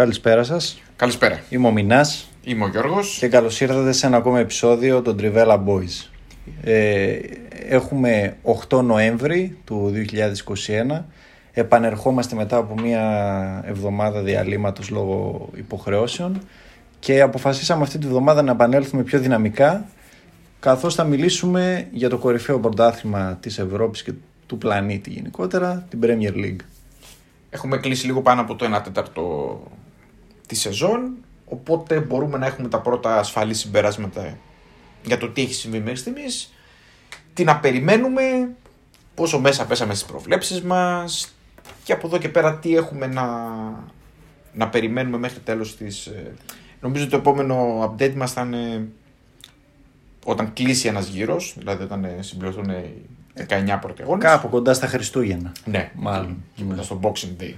Καλησπέρα σας. Καλησπέρα. Είμαι ο Μινάς Είμαι ο Γιώργος. και καλώς ήρθατε σε ένα ακόμα επεισόδιο των Trivella Boys. Ε, έχουμε 8 Νοέμβρη του 2021. Επανερχόμαστε μετά από μια εβδομάδα διαλύματος λόγω υποχρεώσεων και αποφασίσαμε αυτή τη βδομάδα να επανέλθουμε πιο δυναμικά καθώς θα μιλήσουμε για το κορυφαίο πρωτάθλημα της Ευρώπης και του πλανήτη γενικότερα, την Premier League. Έχουμε κλείσει λίγο πάνω από το 1 τέταρτο τη σεζόν. Οπότε μπορούμε να έχουμε τα πρώτα ασφαλή συμπεράσματα για το τι έχει συμβεί μέχρι στιγμής. Τι να περιμένουμε, πόσο μέσα πέσαμε στις προβλέψεις μας και από εδώ και πέρα τι έχουμε να, να περιμένουμε μέχρι τέλος της... ε, Νομίζω ότι το επόμενο update μας θα είναι όταν κλείσει ένας γύρος, δηλαδή όταν ε, συμπληρωθούν οι 19 πρώτοι αγώνες. Κάπου κοντά στα Χριστούγεννα. Ναι, Μάλλον. Μετά στο Boxing Day.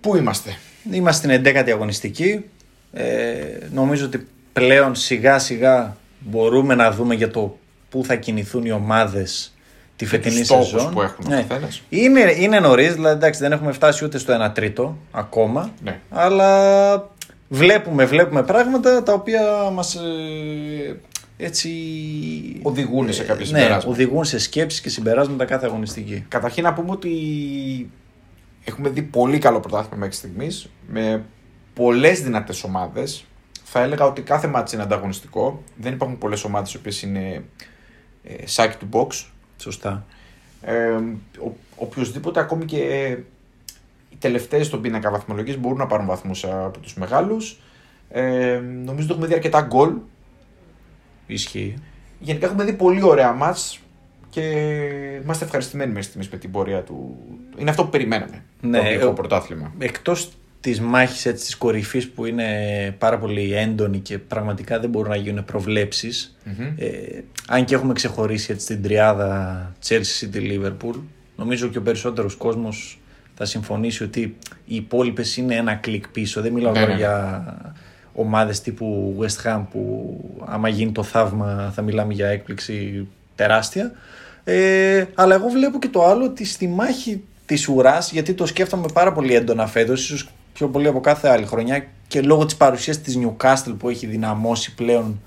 Πού είμαστε; Είμαστε στην 11η αγωνιστική. Ε, νομίζω ότι πλέον σιγά σιγά μπορούμε να δούμε για το πού θα κινηθούν οι ομάδες τη φετινή τους στόχους σεζόν. που έχουν ο καθένας. Είναι, είναι νωρίς, δηλαδή εντάξει, δεν έχουμε φτάσει ούτε στο 1 τρίτο ακόμα. Ναι. Αλλά βλέπουμε, βλέπουμε πράγματα τα οποία μας ε, έτσι Οδηγούν σε κάποια ναι, συμπεράσματα. οδηγούν σε σκέψεις και συμπεράσματα κάθε αγωνιστική. Καταρχήν να πούμε ότι έχουμε δει πολύ καλό πρωτάθλημα μέχρι στιγμής με πολλές δυνατές ομάδες. Θα έλεγα ότι κάθε μάτι είναι ανταγωνιστικό. Δεν υπάρχουν πολλές ομάδες οι οποίες είναι ε, σάκι του box. Σωστά. Ε, ο, οποιοςδήποτε ακόμη και οι τελευταίες στον πίνακα βαθμολογία μπορούν να πάρουν βαθμούς από τους μεγάλους. Ε, νομίζω ότι έχουμε δει αρκετά γκολ. Ισχύει. Γενικά έχουμε δει πολύ ωραία μάτς και είμαστε ευχαριστημένοι μέχρι στιγμής με την πορεία του. Είναι αυτό που περιμέναμε. Ναι, το αγγλικό εγώ- πρωτάθλημα. εκτός της μάχης έτσι, της κορυφής που είναι πάρα πολύ έντονη και πραγματικά δεν μπορούν να γίνουν προβλέψεις, ε, αν και έχουμε ξεχωρίσει έτσι, την τριάδα Chelsea City Liverpool νομίζω και ο περισσότερος κόσμος θα συμφωνήσει ότι οι υπόλοιπες είναι ένα κλικ πίσω δεν μιλάω Ναι, τώρα ναι. για ομάδες τύπου West Ham που άμα γίνει το θαύμα θα μιλάμε για έκπληξη τεράστια ε, αλλά εγώ βλέπω και το άλλο ότι στη μάχη της ουράς, γιατί το σκέφτομαι πάρα πολύ έντονα φέτος, ίσως πιο πολύ από κάθε άλλη χρονιά και λόγω της παρουσίας της Newcastle που έχει δυναμώσει πλέον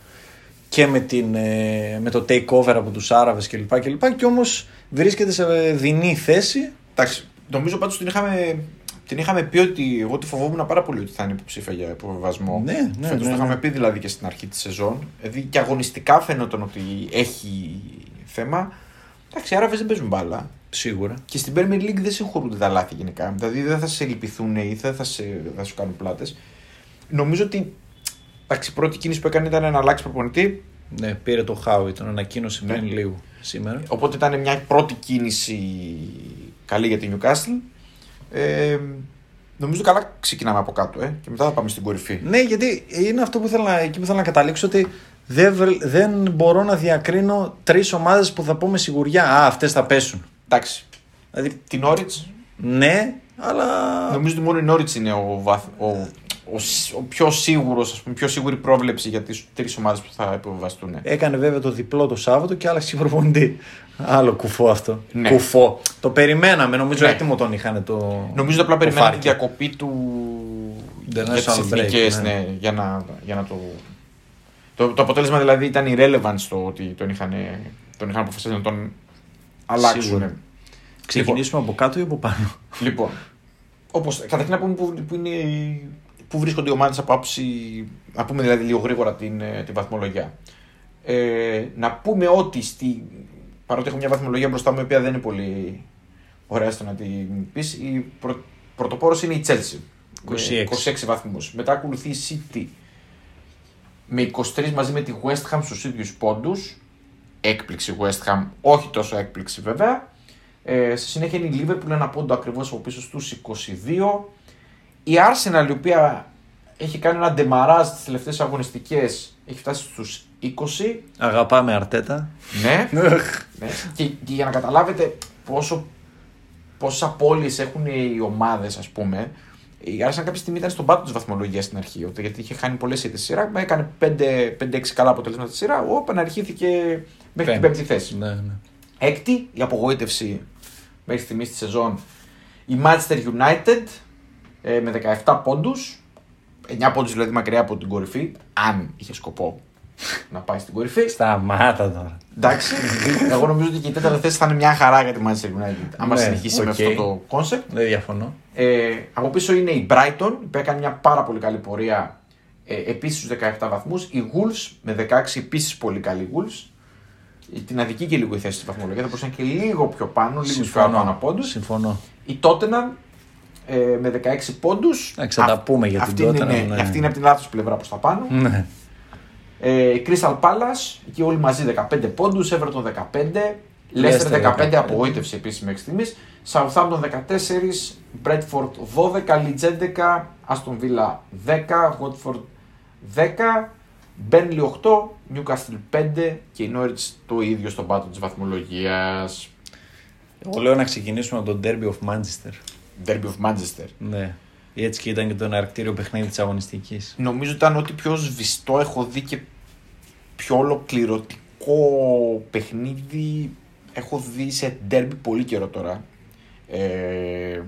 και με, την, ε, με το takeover από τους Άραβες κλπ. Και, και, και όμως βρίσκεται σε δεινή θέση. Εντάξει, νομίζω πάντως την είχαμε, την είχαμε πει ότι εγώ τη φοβόμουν πάρα πολύ ότι θα είναι υποψήφια για υποβεβασμό. Ναι, ναι, Φέτος ναι, το είχαμε ναι. πει δηλαδή και στην αρχή της σεζόν. Δηλαδή και αγωνιστικά φαίνονταν ότι έχει θέμα. Εντάξει, οι Άραβες δεν παίζουν μπάλα. Σίγουρα. Και στην Premier League δεν συγχωρούνται τα λάθη γενικά. Δηλαδή δεν θα σε λυπηθούν ή δεν θα, σε, θα σου κάνουν πλάτες. Νομίζω ότι εντάξει, η πρώτη κίνηση που έκανε ήταν να αλλάξει προπονητή. Ναι, πήρε το Χάουι, τον ανακοίνωσε Ναι. πριν λίγο σήμερα. Οπότε ήταν μια πρώτη κίνηση καλή για την Newcastle. Ε, νομίζω καλά ξεκινάμε από κάτω ε, και μετά θα πάμε στην κορυφή. Ναι, γιατί είναι αυτό που θέλω να, εκεί που θέλω να καταλήξω ότι δεν, βρ- δεν μπορώ να διακρίνω τρεις ομάδες που θα πω με σιγουριά «Α, αυτές θα πέσουν». Εντάξει. Δηλαδή, Την Norwich, ναι, αλλά... νομίζω ότι μόνο η Norwich είναι ο, βαθ, ο, ο, σ- ο πιο σίγουρος, ας πούμε, πιο σίγουρη πρόβλεψη για τις τρεις ομάδες που θα υποβιβαστούν. Έκανε βέβαια το διπλό το Σάββατο και άλλαξε προπονητή. Άλλο κουφό αυτό. Ναι. Κουφό. Το περιμέναμε, νομίζω Ναι. έτοιμο τον είχαν το. Νομίζω ότι απλά το περιμέναμε τη φάρκι. διακοπή του The για τις national εθνικές, break, ναι. ναι. για, να, για να το... το... Το αποτέλεσμα δηλαδή ήταν irrelevant στο ότι τον είχαν, τον είχαν αποφασίσει να τον αλλάξουν. Σίγουρα. Ξεκινήσουμε από κάτω ή από πάνω; Λοιπόν, όπως, καταρχήν να πούμε που, που, είναι, που βρίσκονται οι ομάδες από άποψη, να πούμε δηλαδή λίγο γρήγορα την, ε, την βαθμολογία. Ε, να πούμε ότι στη, παρότι έχω μια βαθμολογία μπροστά μου η οποία δεν είναι πολύ ωραία στο να την πεις, η πρω, πρωτοπόρος είναι η Chelsea. με 26. 26 βαθμούς. Μετά ακολουθεί η City με 23 μαζί με τη West Ham στους ίδιους πόντους. Έκπληξη West Ham, όχι τόσο έκπληξη βέβαια. Ε, στη συνέχεια είναι η Liverpool ένα πόντο ακριβώς από πίσω στους 22. Η Arsenal η οποία έχει κάνει ένα ντεμαράζ τις τελευταίες αγωνιστικές, έχει φτάσει στους 20. Αγαπάμε Αρτέτα. Ναι. ναι. Και, και για να καταλάβετε πόσο πόσες απώλειες έχουν οι ομάδες, ας πούμε. Η Arsenal κάποια στιγμή ήταν στον πάτο της βαθμολογίας στην αρχή. Γιατί είχε χάνει πολλές ήττες σειρά. Έκανε 5-6 καλά αποτελέσματα στη σειρά. Όπου αναρχήθηκε μέχρι την πέμπτη θέση. Ναι, ναι. Έκτη, η απογοήτευση μέχρι στιγμής στη σεζόν. Η Manchester United ε, με 17 πόντους. 9 πόντους δηλαδή μακριά από την κορυφή. Αν είχε σκοπό να πάει στην κορυφή. Σταμάτα τώρα. Εντάξει. Εγώ νομίζω ότι και η τέταρτη θέση θα είναι μια χαρά για τη Manchester United. Άμα Ναι, συνεχίσει με οκ. αυτό το concept. Δεν διαφωνώ. Ε, από πίσω είναι η Brighton, που έκανε μια πάρα πολύ καλή πορεία ε, επίσης στους 17 βαθμούς. Η Wolves με 16 επίσης πολύ καλή Wolves. Ε, Την αδική και λίγο η θέση στη βαθμολογία. Θα μπορούσαν και λίγο πιο πάνω, λίγο πιο πάνω από πόντους. Συμφωνώ. Η Tottenham ε, με 16 πόντους. Εντάξει, θα τα πούμε για την αυτή είναι, Tottenham, ναι. Αυτή είναι από την λάθος πλευρά προς τα πάνω. Ναι. Ε, η Crystal Palace, εκεί όλοι μαζί 15 πόντους, Everton 15, Leicester 15, 15. απογοήτευση επίσης μέχρι στιγμής. Southampton 14, Bradford 12, Leeds 11, Aston Villa 10, Watford 10, Burnley 8, Newcastle 5 και η Norwich το ίδιο στον πάτο της βαθμολογίας. Εγώ λέω να ξεκινήσουμε από το Derby of Manchester. Derby of Manchester. Ναι. Έτσι και ήταν και το εναρκτήριο παιχνίδι της αγωνιστικής. Νομίζω ήταν ό,τι πιο σβηστό έχω δει και πιο ολοκληρωτικό παιχνίδι έχω δει σε ντέρμπι πολύ καιρό τώρα. Ε,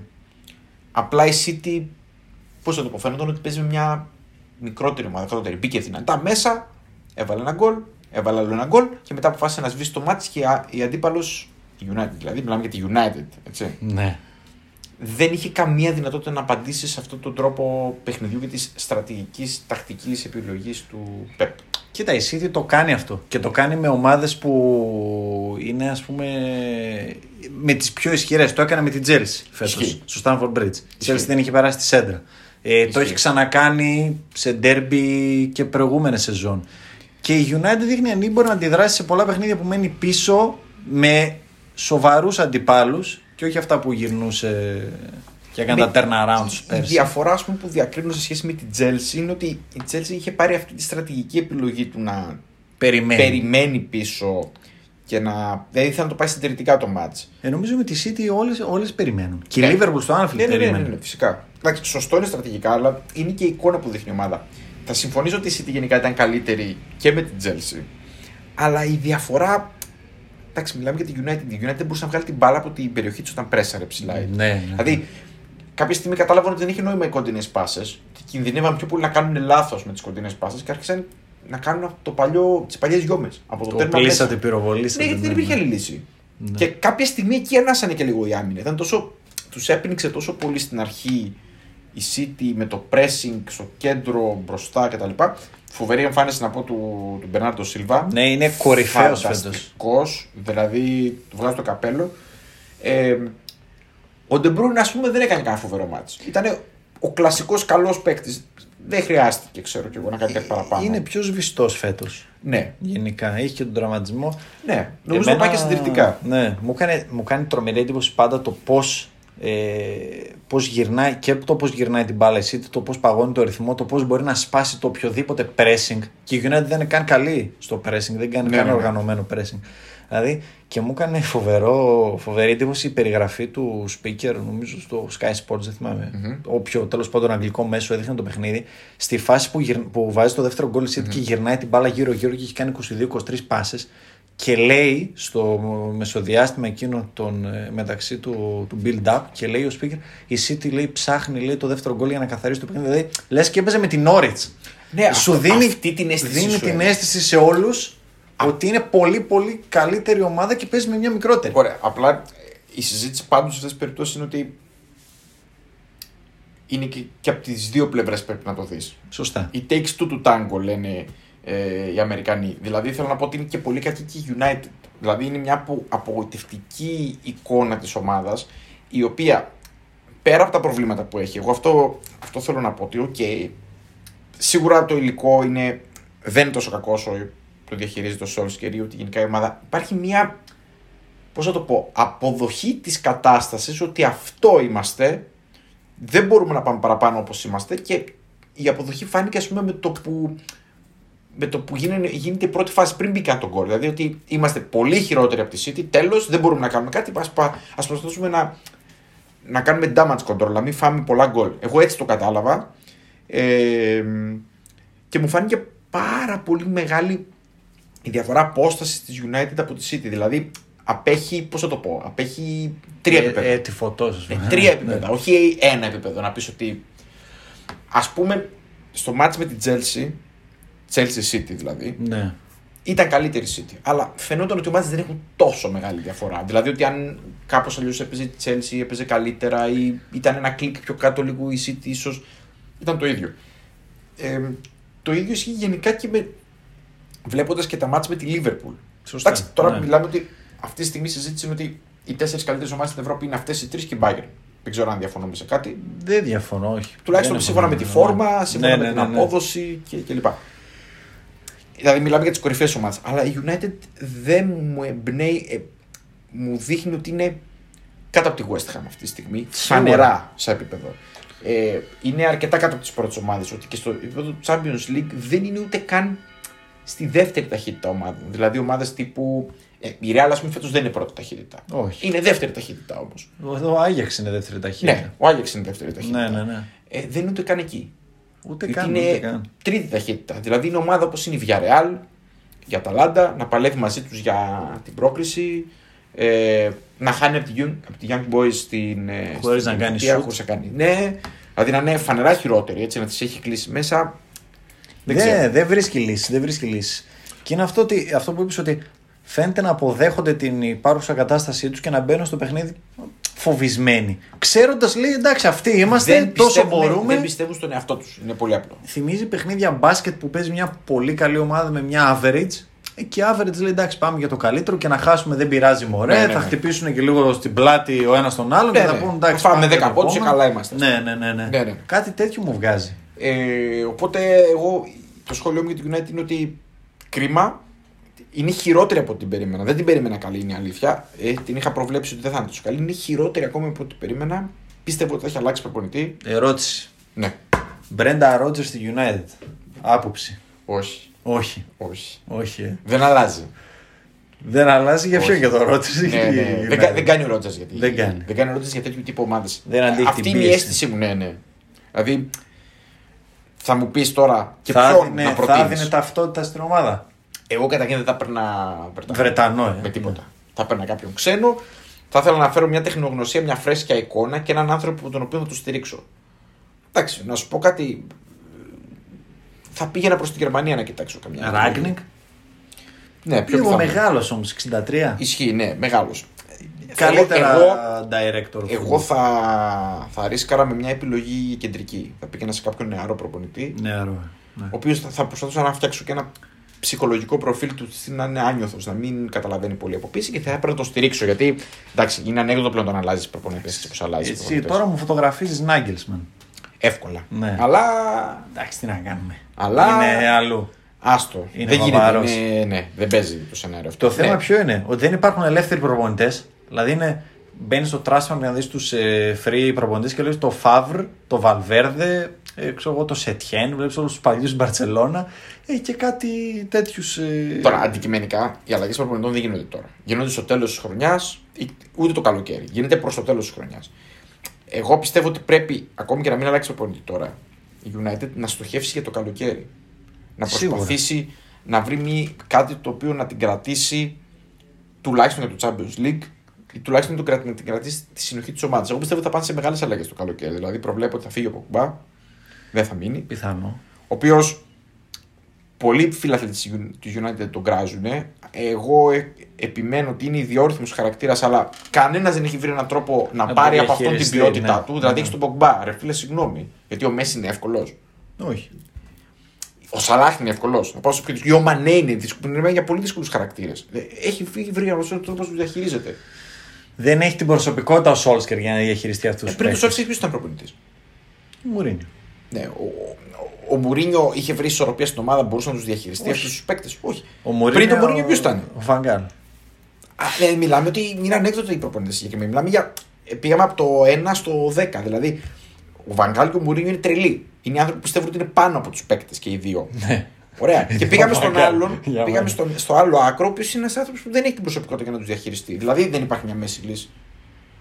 απλά η City, πώς θα το πω, φαίνονταν ότι παίζει με μια μικρότερη ομάδα, κατώτερη. Μπήκε δυνατά μέσα, έβαλε ένα γκολ, έβαλε άλλο ένα γκολ και μετά αποφάσισε να σβήσει το μάτς και α- η αντίπαλος, η United δηλαδή, μιλάμε για τη United, έτσι Ναι. Δεν είχε καμία δυνατότητα να απαντήσει σε αυτόν τον τρόπο παιχνιδιού και της στρατηγικής τακτικής επιλογής του Πεπ. Κοίτα, η City το κάνει αυτό. Και το κάνει με ομάδες που είναι, ας πούμε, με τις πιο ισχυρές. Το έκανε με την Chelsea φέτος. Ισχύει. Στο Stanford Bridge. Η Ισχύει. Chelsea δεν είχε περάσει τη σέντρα. Ε, το Ισχύει. έχει ξανακάνει σε derby και προηγούμενε σεζόν. Και η United δείχνει ανήμπορη να αντιδράσει σε πολλά παιχνίδια που μένει πίσω με σοβαρούς αντιπάλους και όχι αυτά που γυρνούσε και έκανε Με- τα turnarounds Η πέρσι. διαφορά ας πούμε, που διακρίνω σε σχέση με την Chelsea είναι ότι η Chelsea είχε πάρει αυτή τη στρατηγική επιλογή του να Περιμένει. περιμένει πίσω και να. Δεν ήθελε να το πάει συντηρητικά το match. Ε, νομίζω με τη City όλες, όλες περιμένουν. Και η Ναι. Liverpool στο Anfield Ναι, ναι, ναι, περίμενε. ναι, ναι, φυσικά. Εντάξει, σωστό είναι στρατηγικά, αλλά είναι και η εικόνα που δείχνει η ομάδα. Θα συμφωνήσω ότι η City γενικά ήταν καλύτερη και με την Chelsea. Αλλά η διαφορά. Εντάξει, μιλάμε για την United. Η United δεν μπορούσε να βγάλει την μπάλα από την περιοχή της όταν πρέσαρε ψηλά. Ναι, ναι. Δηλαδή, κάποια στιγμή κατάλαβαν ότι δεν είχε νόημα οι κοντινέ πάσες. Κινδυνεύαν πιο πολύ να κάνουν λάθος με τις κοντινέ πάσες και άρχισαν να κάνουν το παλιό, τις παλιές γιόμες. Από το, Το τέρμα πλήσατε, μέσα. πυροβολήσατε. Ναι, γιατί δεν ναι, υπήρχε ναι. άλλη λύση. Ναι. Και κάποια στιγμή εκεί ανάσανε και λίγο η άμυνα. Ήταν τόσο, τους έπνιξε τόσο πολύ στην αρχή η City με το pressing στο κέντρο μπροστά κτλ. Φοβερή εμφάνιση να πω του, του Μπερνάρντο Σίλβα. Ναι, είναι κορυφαίος φέτος. Φανταστικός, δηλαδή του βγάζω το καπέλο. Ε, ο Ντεμπρούν, ας πούμε, δεν έκανε κανένα φοβερό μάτσο. Ήταν ο κλασικός καλός παίκτης. Δεν χρειάστηκε, ξέρω κι εγώ, να κάνει κάτι παραπάνω. Είναι πιο σβηστός φέτος. Ναι, Γενικά. Έχει και τον τραυματισμό. ναι. Νομίζω ότι πάει και συντηρητικά. Ναι, μου κάνει, μου κάνει τρομερή εντύπωση πάντα το πώς ε, πώς γυρνάει και το πώς γυρνάει την μπάλα η City, το πώς παγώνει το ρυθμό, το πώς μπορεί να σπάσει το οποιοδήποτε pressing. Και η United δεν είναι καν καλή στο pressing, δεν κάνει Ναι, καν ναι, ναι. οργανωμένο pressing. Δηλαδή και μου έκανε φοβερό, φοβερή εντύπωση η περιγραφή του speaker, νομίζω στο Sky Sports, δεν θυμάμαι. Όποιο τέλος πάντων αγγλικό μέσο έδειχνε το παιχνίδι. Στη φάση που, γυρ, που βάζει το δεύτερο γκολ η City και γυρνάει την μπάλα γύρω-γύρω και έχει κάνει 22-23 πάσε. Και λέει στο μεσοδιάστημα εκείνο τον, ε, μεταξύ του, του build-up και λέει ο speaker η City λέει ψάχνει λέει, το δεύτερο γκολ για να καθαρίσει το παιχνίδι. Δηλαδή λες και έπαιζε με την Norwich. Ναι, σου αυτό- δίνει, αυτή την αίσθηση δίνει σου την έδωσε. αίσθηση σε όλους ότι είναι πολύ πολύ καλύτερη ομάδα και παίζει με μια μικρότερη. Ωραία. Απλά ε, η συζήτηση πάντως σε αυτές τις περιπτώσεις είναι ότι είναι και, και από τις δύο πλευρές πρέπει να το δεις. Σωστά. It takes two to tango λένε ε, οι Αμερικανοί. Δηλαδή θέλω να πω ότι είναι και πολύ κακή και η United. Δηλαδή είναι μια απο- απογοητευτική εικόνα της ομάδας η οποία πέρα από τα προβλήματα που έχει, εγώ αυτό, αυτό θέλω να πω ότι οκ, σίγουρα το υλικό είναι, δεν είναι τόσο κακό όσο το διαχειρίζεται ο Solskjaer ή ότι γενικά η ομάδα. Υπάρχει μια, πώς να το πω, αποδοχή της κατάστασης ότι αυτό είμαστε δεν μπορούμε να πάμε παραπάνω όπως είμαστε και η αποδοχή φάνηκε, ας πούμε, με το που, με το που γίνεται, γίνεται η πρώτη φάση πριν μπει καν τον γκολ. Δηλαδή ότι είμαστε πολύ χειρότεροι από τη City. Τέλος, δεν μπορούμε να κάνουμε κάτι. Α προσπαθήσουμε να, να κάνουμε damage control, να μην φάμε πολλά γκολ. Εγώ έτσι το κατάλαβα. Ε, και μου φάνηκε πάρα πολύ μεγάλη η διαφορά απόστασης της United από τη City. Δηλαδή απέχει, πώς θα το πω, απέχει τρία Ε, επίπεδα. ε, τη φωτός, Ε, τρία επίπεδα, όχι ένα επίπεδο. Να πεις ότι. Α πούμε, στο μάτς με την Chelsea, Chelsea City δηλαδή, Ναι. ήταν καλύτερη η City. Αλλά φαινόταν ότι οι ομάδες δεν έχουν τόσο μεγάλη διαφορά. Δηλαδή ότι αν κάπως αλλιώς έπαιζε η Chelsea, έπαιζε καλύτερα ή ήταν ένα κλικ πιο κάτω λίγο η City, ίσως ήταν το ίδιο. Ε, το ίδιο ισχύει γενικά και με. Βλέποντας και τα μάτς με τη Liverpool. Σωστά, Εντάξει, τώρα ναι. μιλάμε ότι αυτή τη στιγμή η συζήτηση είναι ότι οι τέσσερις καλύτερες ομάδες στην Ευρώπη είναι αυτές οι τρεις και η Bayern. Δεν ξέρω αν διαφωνούμε σε κάτι. Δεν διαφωνώ, όχι. Τουλάχιστον Δεν σύμφωνα με τη διαφωνώ, ναι. φόρμα, σύμφωνα Ναι, με ναι, την ναι, ναι. απόδοση και- κλπ. Δηλαδή μιλάμε για τις κορυφαίες ομάδες. Αλλά η United δεν μου εμπνέει, ε, μου δείχνει ότι είναι κάτω από τη West Ham αυτή τη στιγμή. Σίγουρα. Φανερά σε επίπεδο. Ε, είναι αρκετά κάτω από τις πρώτες ομάδες. Ότι και στο επίπεδο του Champions League δεν είναι ούτε καν στη δεύτερη ταχύτητα ομάδων. Δηλαδή ομάδες τύπου. Ε, η Real, ας πούμε, φέτος δεν είναι πρώτη ταχύτητα. Όχι. Είναι δεύτερη ταχύτητα όμως. Ο Άγιαξ είναι δεύτερη ταχύτητα. Ναι, ο Άγιαξ είναι δεύτερη ταχύτητα. ναι, ναι. ναι. Ε, δεν είναι ούτε καν εκεί. Ούτε Γιατί καν, είναι ούτε καν. τρίτη ταχύτητα. Δηλαδή είναι ομάδα όπως είναι η Villarreal, για τα Λάντα, να παλεύει μαζί τους για την πρόκληση, ε, να χάνει από τη Young, από τη Young Boys στην. ε, Χωρίς στην να κάνει Τουρκία, shoot. χωρίς να κάνει. Ναι, δηλαδή να είναι φανερά χειρότερη, έτσι, να τις έχει κλείσει μέσα. Δεν Δεν, ξέρω. δεν βρίσκει λύση. Δεν βρίσκει λύση. Και είναι αυτό, ότι, αυτό που είπες ότι φαίνεται να αποδέχονται την υπάρχουσα κατάστασή τους και να μπαίνουν στο παιχνίδι φοβισμένοι. Ξέροντας, λέει, εντάξει, αυτοί είμαστε, δεν τόσο πιστεύουν- μπορούμε. Δεν πιστεύουν στον εαυτό τους. Είναι πολύ απλό. Θυμίζει παιχνίδια μπάσκετ που παίζει μια πολύ καλή ομάδα με μια average. Ε, Και η average λέει εντάξει, πάμε για το καλύτερο και να χάσουμε δεν πειράζει μωρέ. Ναι, ναι, θα ναι. χτυπήσουν και λίγο στην πλάτη ο ένας τον άλλον Ναι, και θα ναι. πούνε εντάξει. Θα φάμε πάμε 10 για το πόντους και επόμενο. καλά είμαστε. Ναι, ναι, ναι, ναι. Ναι, ναι. Κάτι τέτοιο μου βγάζει. Ε, οπότε εγώ το σχόλιο μου για την United είναι ότι κρίμα. Είναι χειρότερη από ό,τι την περίμενα. Δεν την περίμενα καλή, είναι η αλήθεια. Ε, την είχα προβλέψει ότι δεν θα είναι τόσο καλή. Είναι χειρότερη ακόμη από ό,τι την περίμενα. Πίστευω ότι θα έχει αλλάξει προπονητή. Ερώτηση. Ναι. Μπρέντα Ρότζερς στη United. Άποψη. Όχι. Όχι. Όχι. Όχι. ε. Δεν αλλάζει. Δεν αλλάζει για ποιον Όχι. και το ρώτησε. ναι, ναι. Δεν, κα- δεν κάνει ο Ρότζερς γιατί. Δεν κάνει. Δεν κάνει ο Ρότζερς για τέτοιου τύπου ομάδες. Δεν αντέχει Αυτή την είναι η πίεση. αίσθηση μου, ναι, ναι. Δηλαδή, θα μου πεις τώρα και θα ποιον έδινε, να θα προτείνεις. έδινε ταυτότητα στην ομάδα. Εγώ καταρχήν δεν θα έπαιρνα Βρετανό. Βρετανό, ε. Με τίποτα. Θα έπαιρνα κάποιον ξένο. Θα ήθελα να φέρω μια τεχνογνωσία, μια φρέσκια εικόνα και έναν άνθρωπο τον οποίο θα του στηρίξω. Εντάξει, να σου πω κάτι. Θα πήγαινα προς τη Γερμανία να κοιτάξω καμιά. Ράγκνικ. Ναι, πιο Λίγο πιθανό. μεγάλος όμως, 63. Ισχύει, ναι, μεγάλος. Καλύτερα Εγώ, director. εγώ θα, θα ρίσκαρα με μια επιλογή κεντρική. Θα πήγαινα σε κάποιον νεαρό προπονητή, Ναι, αρώ. Ναι. ο οποίος θα, θα προσπαθούσα να φτιάξω και ένα ψυχολογικό προφίλ του ώστε να είναι άνιωθος, να μην καταλαβαίνει πολύ από πίση και θα έπρεπε να το στηρίξω. Γιατί εντάξει, είναι ανέκδοτο πλέον το να αλλάζεις προπονητές έτσι όπω αλλάζεις. Εσύ προπονητές. τώρα μου φωτογραφίζεις Νάγκελσμαν. Εύκολα. Ναι. Αλλά. Εντάξει, τι να κάνουμε. Αλλά- Είναι αλλού. Άστο. Είναι δεν γίνεται. βαβαρός. Είναι, ναι, δεν παίζει το σενάριο αυτό. Το θέμα Ναι. ποιο είναι, ότι δεν υπάρχουν ελεύθεροι προπονητές. Δηλαδή είναι, μπαίνεις στο Transfer να δεις τους ε, free προπονητές και λέει το Φαβρ, το Βαλβέρδε, ε, ξέρω εγώ το Σετιέν, βλέπεις όλους τους παλιούς στην Μπαρσελόνα ε, και κάτι τέτοιους. Ε, Τώρα, αντικειμενικά, οι αλλαγές προπονητών δεν γίνονται τώρα. Γίνονται στο τέλος της χρονιάς, ούτε το καλοκαίρι. Γίνεται προς το τέλος της χρονιάς. Εγώ πιστεύω ότι πρέπει, ακόμη και να μην αλλάξει προπονητή τώρα, η United να στοχεύσει για το καλοκαίρι. Να Σίγουρα. προσπαθήσει να βρει μη, κάτι το οποίο να την κρατήσει τουλάχιστον για το Champions League ή τουλάχιστον να το κρα- να την κρατήσει τη συνοχή της ομάδας. Εγώ πιστεύω ότι θα πάνε σε μεγάλες αλλαγές το καλοκαίρι. Δηλαδή, προβλέπω ότι θα φύγει ο Ποκμπά, δεν θα μείνει Πιθανό. ο οποίος πολλοί φίλαθλοι της Uni- του United τον κράζουν. Εγώ ε, επιμένω ότι είναι ιδιόρυθμος χαρακτήρας, αλλά κανένας δεν έχει βρει έναν τρόπο να, Να το πάρει από αυτόν την διαχειριστεί, ποιότητά ναι. του. Δηλαδή Ναι. έχεις τον Πογκμπά, ρε φίλε, συγγνώμη. Γιατί ο Μέση είναι εύκολος. Όχι. Ο Σαλάχ είναι εύκολος. Να πάω σε πιο δύσκολο. Ο Μανέ είναι δύσκολο. Είναι για πολύ δύσκολους χαρακτήρες. Έχει φύγει βρει ένα τρόπος να του διαχειρίζεται. Δεν έχει την προσωπικότητα ο Σόλσκερ για να διαχειριστεί αυτούς Ε, τους πριν του Σόλσκερ, ποιος ήταν προπονητής; Μουρίνιο. Ναι, ο, ο, ο Μουρίνιο είχε βρει ισορροπία στην ομάδα, μπορούσε να τους διαχειριστεί Όχι. αυτούς τους παίκτες. Όχι. Ο Μουρίνιο, Πριν τον Μουρίνιο, ποιος ήταν; Ο Φαγκάλ. Α, ε, μιλάμε ότι είναι ανέκδοτο οι προπονητέ συγκεκριμένοι. Μιλάμε για. ε, Πήγαμε από το 1 στο 10. Δηλαδή, Ο Βαγκάλ και ο Μουρίνιο είναι τρελοί. Είναι άνθρωποι που πιστεύουν ότι είναι πάνω από τους παίκτες και οι δύο. Ναι. Ωραία. και πήγαμε Ο στον Βαγκάλ. άλλον, Για πήγαμε μένα. στο, στο άλλο άκρο, ο οποίος είναι ένας άνθρωπος που δεν έχει την προσωπικότητα για να τους διαχειριστεί. Δηλαδή δεν υπάρχει μια μέση λύση.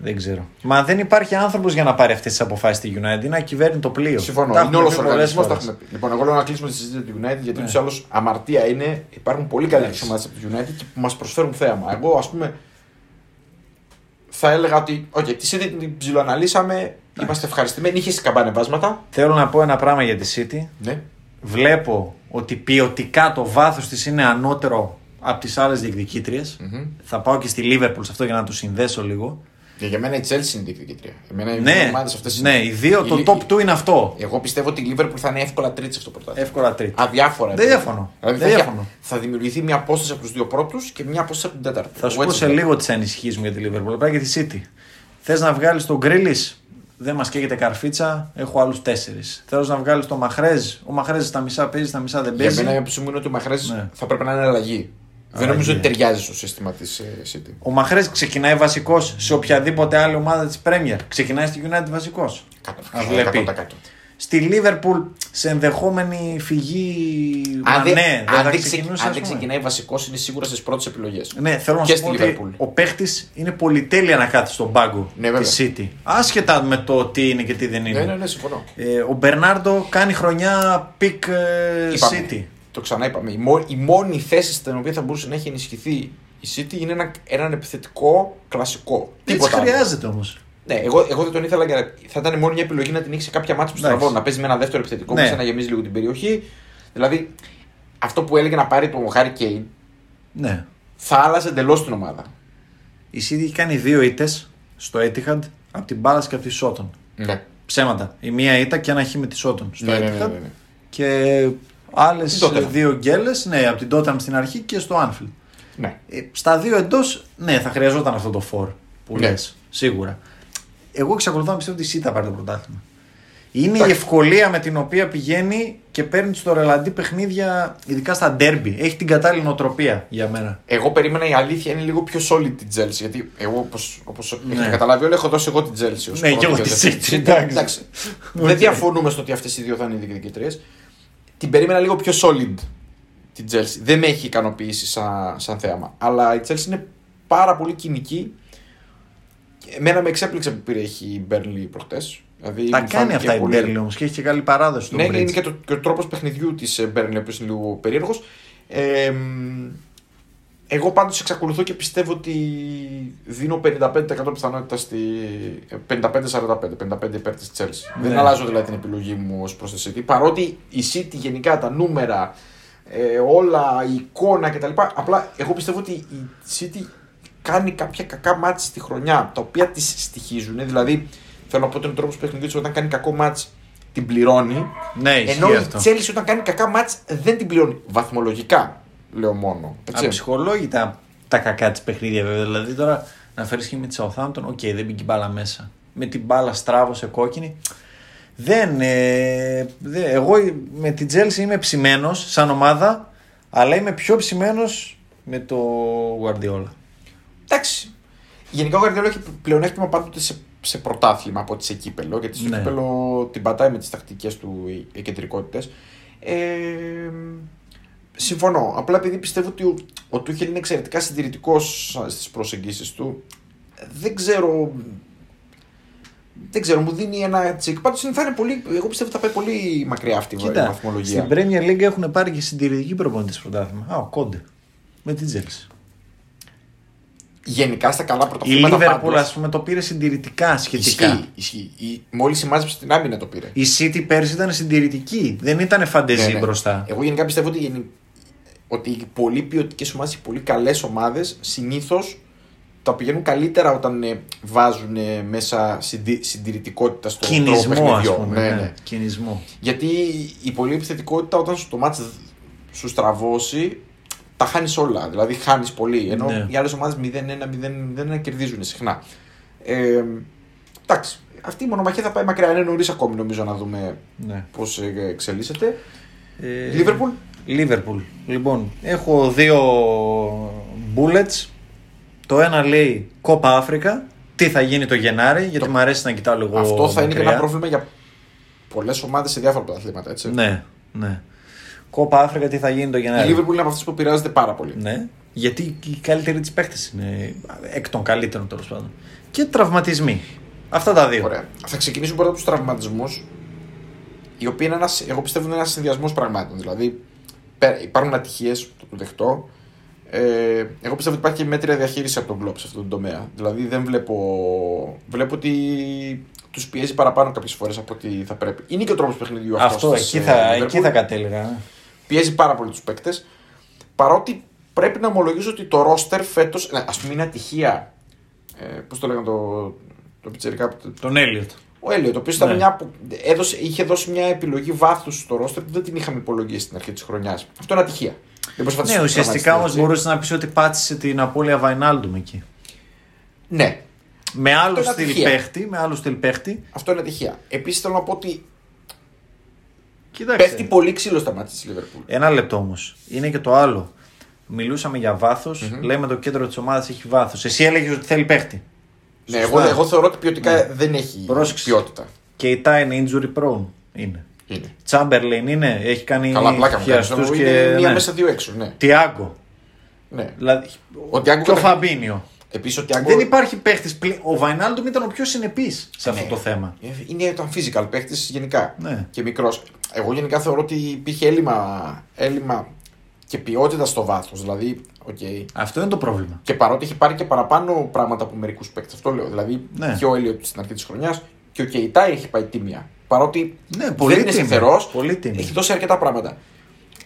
Δεν ξέρω. Μα δεν υπάρχει άνθρωπος για να πάρει αυτές τις αποφάσεις στη United. Είναι ακυβέρνητο το πλοίο. Συμφωνώ. Τα είναι έχουμε όλος πει ο πολλές οργανισμός. Τα φορές. έχουμε πει. Λοιπόν, εγώ λέω να κλείσουμε τη συζήτηση του United γιατί Ναι. ούτως ή άλλως αμαρτία είναι. Υπάρχουν πολύ καλύτερες Εντάξει. ομάδες από το United και που μας προσφέρουν θέαμα. Εγώ, ας πούμε, θα έλεγα ότι. Οκ, τη City την ψιλοαναλύσαμε. Είμαστε ευχαριστημένοι. Είχε σκαμπανεβάσματα. Θέλω να πω ένα πράγμα για τη City. Ναι. Βλέπω ότι ποιοτικά το βάθος της είναι ανώτερο από τις άλλες διεκδικήτριες. Μμμ. Θα πάω και στη Liverpool σε αυτό για να το συνδέσω λίγο. Και για μένα η Chelsea είναι διεκδικήτρια. Εμένα οι δύο Ναι, ομάδες αυτές ναι, είναι. οι δύο, το Η- top 2 είναι αυτό. Εγώ πιστεύω ότι η Liverpool θα είναι εύκολα τρίτη σε αυτό το πρωτάθλημα. Εύκολα τρίτη. Αδιάφορα. Δεν διαφωνώ. Δηλαδή Δεν θα, διαφωνώ. θα δημιουργηθεί μια απόσταση από τους δύο πρώτους και μια απόσταση από την τέταρτη. Θα σου Εγώ πω έτσι σε βλέπω. λίγο τις ανησυχίες μου για τη Liverpool. Απλά για τη City. Θες να βγάλεις τον Γκρίλις, δεν μας καίγεται καρφίτσα, έχω άλλους τέσσερις. Θέλω να βγάλεις τον Μαχρέζ, ο Μαχρέζ στα μισά παίζει, στα μισά δεν Για παίζει. μένα η άποψή μου είναι ότι ο Μαχρέ Ναι. θα πρέπει να είναι αλλαγή. Δεν Αλλαγή. νομίζω ότι ταιριάζει στο σύστημα της City. Ο Μαχρέζ ξεκινάει βασικός σε οποιαδήποτε άλλη ομάδα της Premier. Ξεκινάει στη United βασικός. Να βλέπει. 100%. Στη Liverpool σε ενδεχόμενη φυγή. Αν Μα δεν, ναι, δεν αν θα δεν, ξεκινούσε. ξεκι- ας αν δεν πούμε. ξεκινάει βασικός, είναι σίγουρα στις πρώτες επιλογές. Ναι, θέλω να Και σου πω στη ότι Liverpool. ο παίχτης είναι πολυτέλεια να κάθεται στον πάγκο Ναι, βέβαια. τη City. Άσχετα με το τι είναι και τι δεν είναι. Ναι, ναι, ναι, συμφωνώ. Ε, ο Μπερνάρντο κάνει χρονιά peak ε, Είπαμε. City. Το ξανά είπαμε. Η, μό- η μόνη θέση στην οποία θα μπορούσε να έχει ενισχυθεί η City είναι ένα, έναν επιθετικό κλασικό. Τι Τίποτα άλλο. χρειάζεται όμως. Ναι, εγώ, εγώ δεν τον ήθελα για θα ήταν μόνο μια επιλογή να την έχει σε κάποια μάτια που Εντάξει. στραβώνουν. Να παίζει με ένα δεύτερο επιθετικό Ναι. που να γεμίζει λίγο την περιοχή. Δηλαδή, αυτό που έλεγε να πάρει τον Χάρη Κέιν Ναι. θα άλλαζε εντελώς την ομάδα. Η City έχει κάνει δύο ήττες στο Etihad από την Μπάλα και από τη Σότον. Ναι. Ψέματα. Η μία ήττα και ένα χ με τη Σότον στο Ναι, ναι, Etihad. ναι, ναι, ναι. Και άλλες Την Tottenham. δύο γκέλες, ναι, από την Tottenham στην αρχή και στο Anfield. ναι. Ε, στα δύο εντός, ναι, θα χρειαζόταν αυτό το φορ που Ναι. λες, σίγουρα. Εγώ εξακολουθώ να πιστεύω ότι η City θα πάρει το πρωτάθλημα. Είναι η Εντάξει. ευκολία με την οποία πηγαίνει και παίρνει στο ρελαντί παιχνίδια, ειδικά στα ντέρμπι. Έχει την κατάλληλη νοοτροπία για μένα. Εγώ περίμενα η αλήθεια είναι λίγο πιο solid την Chelsea. Γιατί εγώ, όπως, όπως Ναι. έχετε καταλάβει, όλοι έχω δώσει εγώ την Chelsea. ως Ναι, πρώτη και εγώ και τη δεύτερη. City, εντάξει. Εντάξει. Δεν διαφωνούμε στο ότι αυτές οι δύο θα είναι οι διεκδικητρίες. Την περίμενα λίγο πιο solid την Chelsea. Δεν με έχει ικανοποιήσει σαν, σαν θέαμα. Αλλά η Chelsea είναι πάρα πολύ κοινική. Εμένα με εξέπληξε που πήρε έχει η Burnley προχτές. Δηλαδή, Τα μου κάνει φάνηκε αυτά η πολύ- Μπέρλι όμως και έχει και καλή παράδοση στο ναι, Bridge. είναι και, το, και ο τρόπος παιχνιδιού της Μπέρνλι, ο οποίο είναι λίγο περίεργος. Ε, μ, εγώ πάντως εξακολουθώ και πιστεύω ότι δίνω 55% πιθανότητα στη 55-45, 55 υπέρ της Chelsea. Ναι. Δεν αλλάζω δηλαδή την επιλογή μου ως προς τη City. Παρότι η City γενικά τα νούμερα, ε, όλα, η εικόνα κτλ. Απλά εγώ πιστεύω ότι η City κάνει κάποια κακά μάτς στη χρονιά, τα οποία τις στοιχίζουν. Δηλαδή, θέλω να πω ότι είναι ο τρόπος παιχνιδιού της, όταν κάνει κακό μάτς την πληρώνει. Ναι, ισχύει Ενώ η αυτό. Chelsea όταν κάνει κακά μάτς δεν την πληρώνει. Βαθμολογικά, λέω μόνο. Έτσι. Αψυχολόγητα τα κακά της παιχνίδια βέβαια. Δηλαδή τώρα να φέρεις και με τη Southampton, OK, δεν μπήκε η μπάλα μέσα. Με την Πάλας στράβωσε κόκκινη. Δεν, ε, δε- εγώ με την Chelsea είμαι ψημένος σαν ομάδα, αλλά είμαι πιο ψημένος με το Guardiola. Εντάξει. Γενικά ο Γαρδιόλα έχει πλεονέκτημα πάντοτε σε, σε πρωτάθλημα από ότι σε κύπελο. Γιατί στο Ναι. κύπελο την πατάει με τις τακτικές του οι- οι εκκεντρικότητες. Ε, συμφωνώ. Απλά επειδή πιστεύω ότι ο, ο Τούχελ είναι εξαιρετικά συντηρητικός στις προσεγγίσεις του, δεν ξέρω. Δεν ξέρω, μου δίνει ένα τσικ. Πάντως θα είναι πολύ. Εγώ πιστεύω ότι θα πάει πολύ μακριά αυτή η Κοίτα, βαθμολογία. στην Premier League έχουν πάρει και συντηρητική προπονητή πρωτάθλημα. Α, ο Κόντε. Με την Chelsea. Γενικά στα καλά Η πρωταθλήματα. Liverpool, πάντως, ας πούμε, το πήρε συντηρητικά σχετικά. Ισχύει. ισχύει. Η- Μόλις συμμάζεψε την άμυνα το πήρε. Η City πέρσι ήταν συντηρητική. Δεν ήταν φαντεζή Ναι, ναι. μπροστά. Εγώ γενικά πιστεύω ότι, γενι- ότι οι πολύ ποιοτικές ομάδες, οι πολύ καλές ομάδες συνήθως τα πηγαίνουν καλύτερα όταν ε, βάζουν ε, μέσα συνδυ- συντηρητικότητα στο τρόπο Κινησμό, ας παιχνιδιών. πούμε. Ναι, ναι. ναι. Κινησμό. Γιατί η πολύ επιθετικότητα όταν στο μάτς σου στραβώσει, τα χάνεις όλα. Δηλαδή χάνεις πολύ. Ενώ Ναι. οι άλλες ομάδες 0-1, 0-1 κερδίζουν συχνά. Ε, εντάξει. Αυτή η μονομαχία θα πάει μακριά. Είναι νωρίς ακόμη νομίζω να δούμε Ναι. πώς εξελίσσεται. Ε, Λίβερπουλ. Liverpool. Λοιπόν, έχω δύο bullets. Το ένα λέει Κόπα Αφρικα. Τι θα γίνει το Γενάρη, γιατί Το- μου αρέσει να κοιτάω λίγο. Αυτό θα είναι και μακριά. ένα πρόβλημα για πολλές ομάδες σε διάφορα πρωταθλήματα. Έτσι. Ναι, ναι. Κόπα Αφρικα τι θα γίνει το Η Γενάρη. Liverpool είναι από αυτές που πειράζεται πάρα πολύ. Ναι, γιατί οι καλύτεροι της παίχτε είναι εκ των καλύτερων τέλος πάντων. Και τραυματισμοί. Αυτά τα δύο. Ωραία. Θα ξεκινήσουμε πρώτα από τους τραυματισμούς. Οι οποίοι είναι ένας, εγώ πιστεύω είναι ένας συνδυασμός πραγμάτων. Δηλαδή πέρα- υπάρχουν ατυχίες, το, το δεχτώ. Ε, εγώ πιστεύω ότι υπάρχει και μέτρια διαχείριση από τον κλοπ σε αυτόν τον τομέα. Δηλαδή δεν βλέπω. Βλέπω ότι τους πιέζει παραπάνω κάποιες φορές από ό,τι θα πρέπει. Είναι και ο τρόπος παιχνιδιού αυτός. Αυτό, εκεί θα, εκεί θα κατέληγα. ναι. Πιέζει πάρα πολύ τους παίκτες. Παρότι πρέπει να ομολογήσω ότι το ρόστερ φέτο. Α πούμε είναι ατυχία. Ε, Πώς το λέγανε το, το πιτσερικά που- Τον Έλιοτ. Ο Έλιοτ, ο οποίος ήταν Ναι. μια. που- Έδωσε, είχε δώσει μια επιλογή βάθους στο ρόστερ που δεν την είχαμε υπολογίσει στην αρχή της χρονιάς. Αυτό είναι ατυχία. Δεν προσπάθησε Ναι, να ουσιαστικά όμως τραυματιστεί, μπορούσε να πεις ότι πάτησε την απώλεια Βαϊνάλντουμ εκεί. έτσι. Ναι, Με άλλο είναι στυλ ατυχία. παίχτη, με άλλο στυλ παίχτη. αυτό είναι ατυχία. Επίσης θέλω να πω ότι Κοίταξε. πέφτει πολύ ξύλο στα μάτια της Λίβερπουλ. Ένα λεπτό όμως. Είναι και το άλλο. Μιλούσαμε για βαθο Λέμε το κέντρο της ομάδας έχει βάθος. Εσύ έλεγες ότι θέλει παίχτη. Ναι, Σωστά. εγώ, εγώ θεωρώ ότι ποιοτικά δεν έχει Πρόσεξε. ποιότητα. Και η Τά είναι injury prone. Είναι. Είναι. Τσάμπερλιν είναι. Έχει κάνει Καλά, πλάκα μου κάνεις. χιαστούς Είναι και. μία ναι. μέσα δύο έξω. Ναι. Τιάγκο. ναι. Δηλαδή. Ο Τιάγκο και ο κατα- Φαμπίνιο. Επίσης ο Τιάγκο. Δεν υπάρχει παίχτης πλέον. Ο Βαϊνάλντουμ ήταν ο πιο συνεπής σε αυτό Ναι. το θέμα. Είναι ήταν physical παίχτης γενικά. Ναι. Και μικρός. Εγώ γενικά θεωρώ ότι υπήρχε έλλειμμα, έλλειμμα και ποιότητα στο βάθος. Δηλαδή, okay. Αυτό είναι το πρόβλημα. και παρότι έχει πάρει και παραπάνω πράγματα από μερικούς παίκτες. Αυτό λέω. Δηλαδή, Ναι. και ο Έλιοτ στην αρχή της χρονιάς και ο Κεϊτά έχει πάει τίμια. Παρότι Ναι, πολύ δεν είναι τίμια. σταθερό, Πολύ τίμια. έχει δώσει αρκετά πράγματα.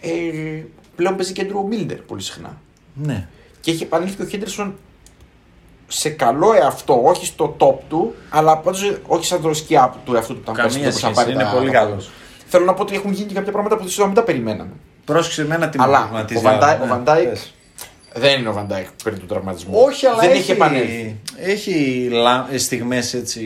Ε, πλέον παίζει κέντρο ο Μίλντερ πολύ συχνά. Ναι. Και έχει επανέλθει και ο Χέντερσον σε καλό εαυτό, όχι στο top του, αλλά πάντως όχι σαν το σκιά του εαυτού του που ήταν Καμία πέρσι, που σχέση, θα πάρει είναι τα- πολύ τα- καλός. Θέλω να πω ότι έχουν γίνει και κάποια πράγματα που δεν μην τα περιμέναμε. Πρόσεξε εμένα τι Αλλά με προβληματίζει. ο Van Δεν είναι ο Βαντάικ που παίρνει τον τραυματισμό. Όχι, αλλά δεν έχει, έχει επανέλθει. έχει λα- στιγμές έτσι,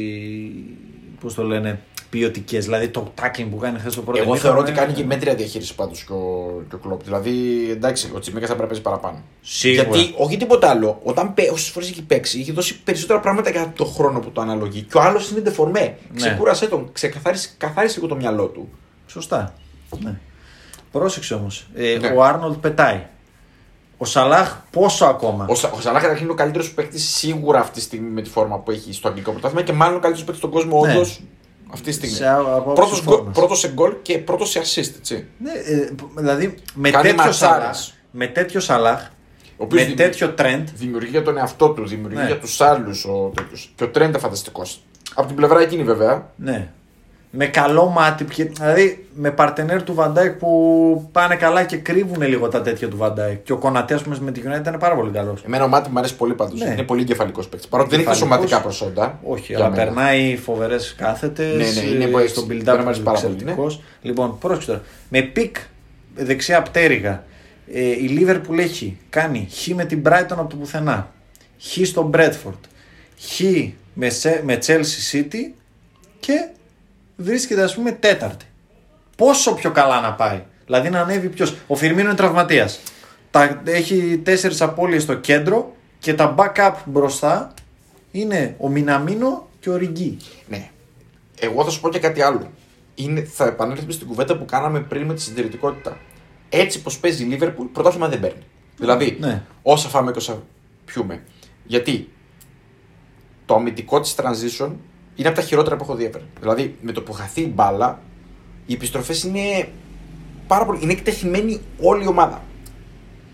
πώς το λένε, ποιοτικές. Δηλαδή το tackling που κάνει χθες το πρώτο. Εγώ ημίχρονο θεωρώ ότι είναι- κάνει και μέτρια διαχείριση πάντως και ο, και ο Κλόπ. Δηλαδή, εντάξει, ο Τσιμίκα θα πρέπει να παίζει παραπάνω. Σίγουρα. Γιατί, όχι τίποτα άλλο, όταν όσες φορές έχει παίξει, έχει δώσει περισσότερα πράγματα για το χρόνο που το αναλογεί. Και ο άλλος είναι ντεφορμέ. Ναι. Ξεκούρασε τον, ξεκαθάρισε καθάρισε λίγο το μυαλό του. Σωστά. Ναι. Πρόσεξε όμως. Ε, Ναι. Ο Άρνολτ πετάει. Ο Σαλάχ πόσο ακόμα; Ο, Σα- ο Σαλάχ καταρχήν είναι ο καλύτερος παίκτης σίγουρα αυτή τη στιγμή με τη φόρμα που έχει στο αγγλικό πρωτάθλημα και μάλλον ο καλύτερος παίκτης στον κόσμο Ναι. όντως αυτή τη στιγμή. Σε από Πρώτος άποψη γκολ- φόρμας. Πρώτος σε γκολ και πρώτος σε assist, έτσι. Ναι, ε, δηλαδή με Κάνει τέτοιο, ματσάρες. Σαλάχ, με τέτοιο Σαλάχ, Ο οποίος με δημι- τέτοιο trend, Δημιουργεί για τον εαυτό του, δημιουργεί Ναι. για τους άλλους ο τέτοιος. Και ο Τρέντ είναι φανταστικός. Από την πλευρά εκείνη βέβαια. ναι. Με καλό Μάτιπ, πια- δηλαδή με παρτενέρ του Βαντάικ που πάνε καλά και κρύβουν λίγο τα τέτοια του Βαντάικ. Και ο Κονατέ, πούμε, με την United ήταν πάρα πολύ καλός. Εμένα ο Μάτιπ μου αρέσει πολύ πάντως. Ναι. Είναι πολύ εγκεφαλικός παίκτης. Παρότι δεν έχει Εγκεφαλικός. σωματικά προσόντα. Όχι, για αλλά μένα. περνάει φοβερές κάθετες. Ναι, ναι, είναι που έχει- στον build-up πρέπει να αρέσει του πάρα πολύ, εξαιρετικός. Λοιπόν, πρόσεξε τώρα. Με peak δεξιά πτέρυγα. Ε, η Liverpool έχει κάνει χ με την Brighton από το πουθενά. Χ στο Bradford. Χ με, Σε- με Chelsea City και βρίσκεται ας πούμε τέταρτη. Πόσο πιο καλά να πάει. Δηλαδή να ανέβει ποιος. Ο Φιρμίνο είναι τραυματίας. Έχει τέσσερις απώλειες στο κέντρο και τα backup μπροστά είναι ο Μιναμίνο και ο Ριγκί. Ναι. Εγώ θα σου πω και κάτι άλλο. Είναι, θα επανέλθουμε στην κουβέντα που κάναμε πριν με τη συντηρητικότητα. Έτσι πως παίζει η Λίβερπουλ, πρωτάθλημα δεν παίρνει. Δηλαδή, Ναι. όσα φάμε και όσα πιούμε. Γιατί το αμυντικό της transition είναι από τα χειρότερα που έχω δει ever. Δηλαδή, με το που χαθεί η μπάλα, οι επιστροφές είναι πάρα πολύ. Είναι εκτεθειμένη όλη η ομάδα.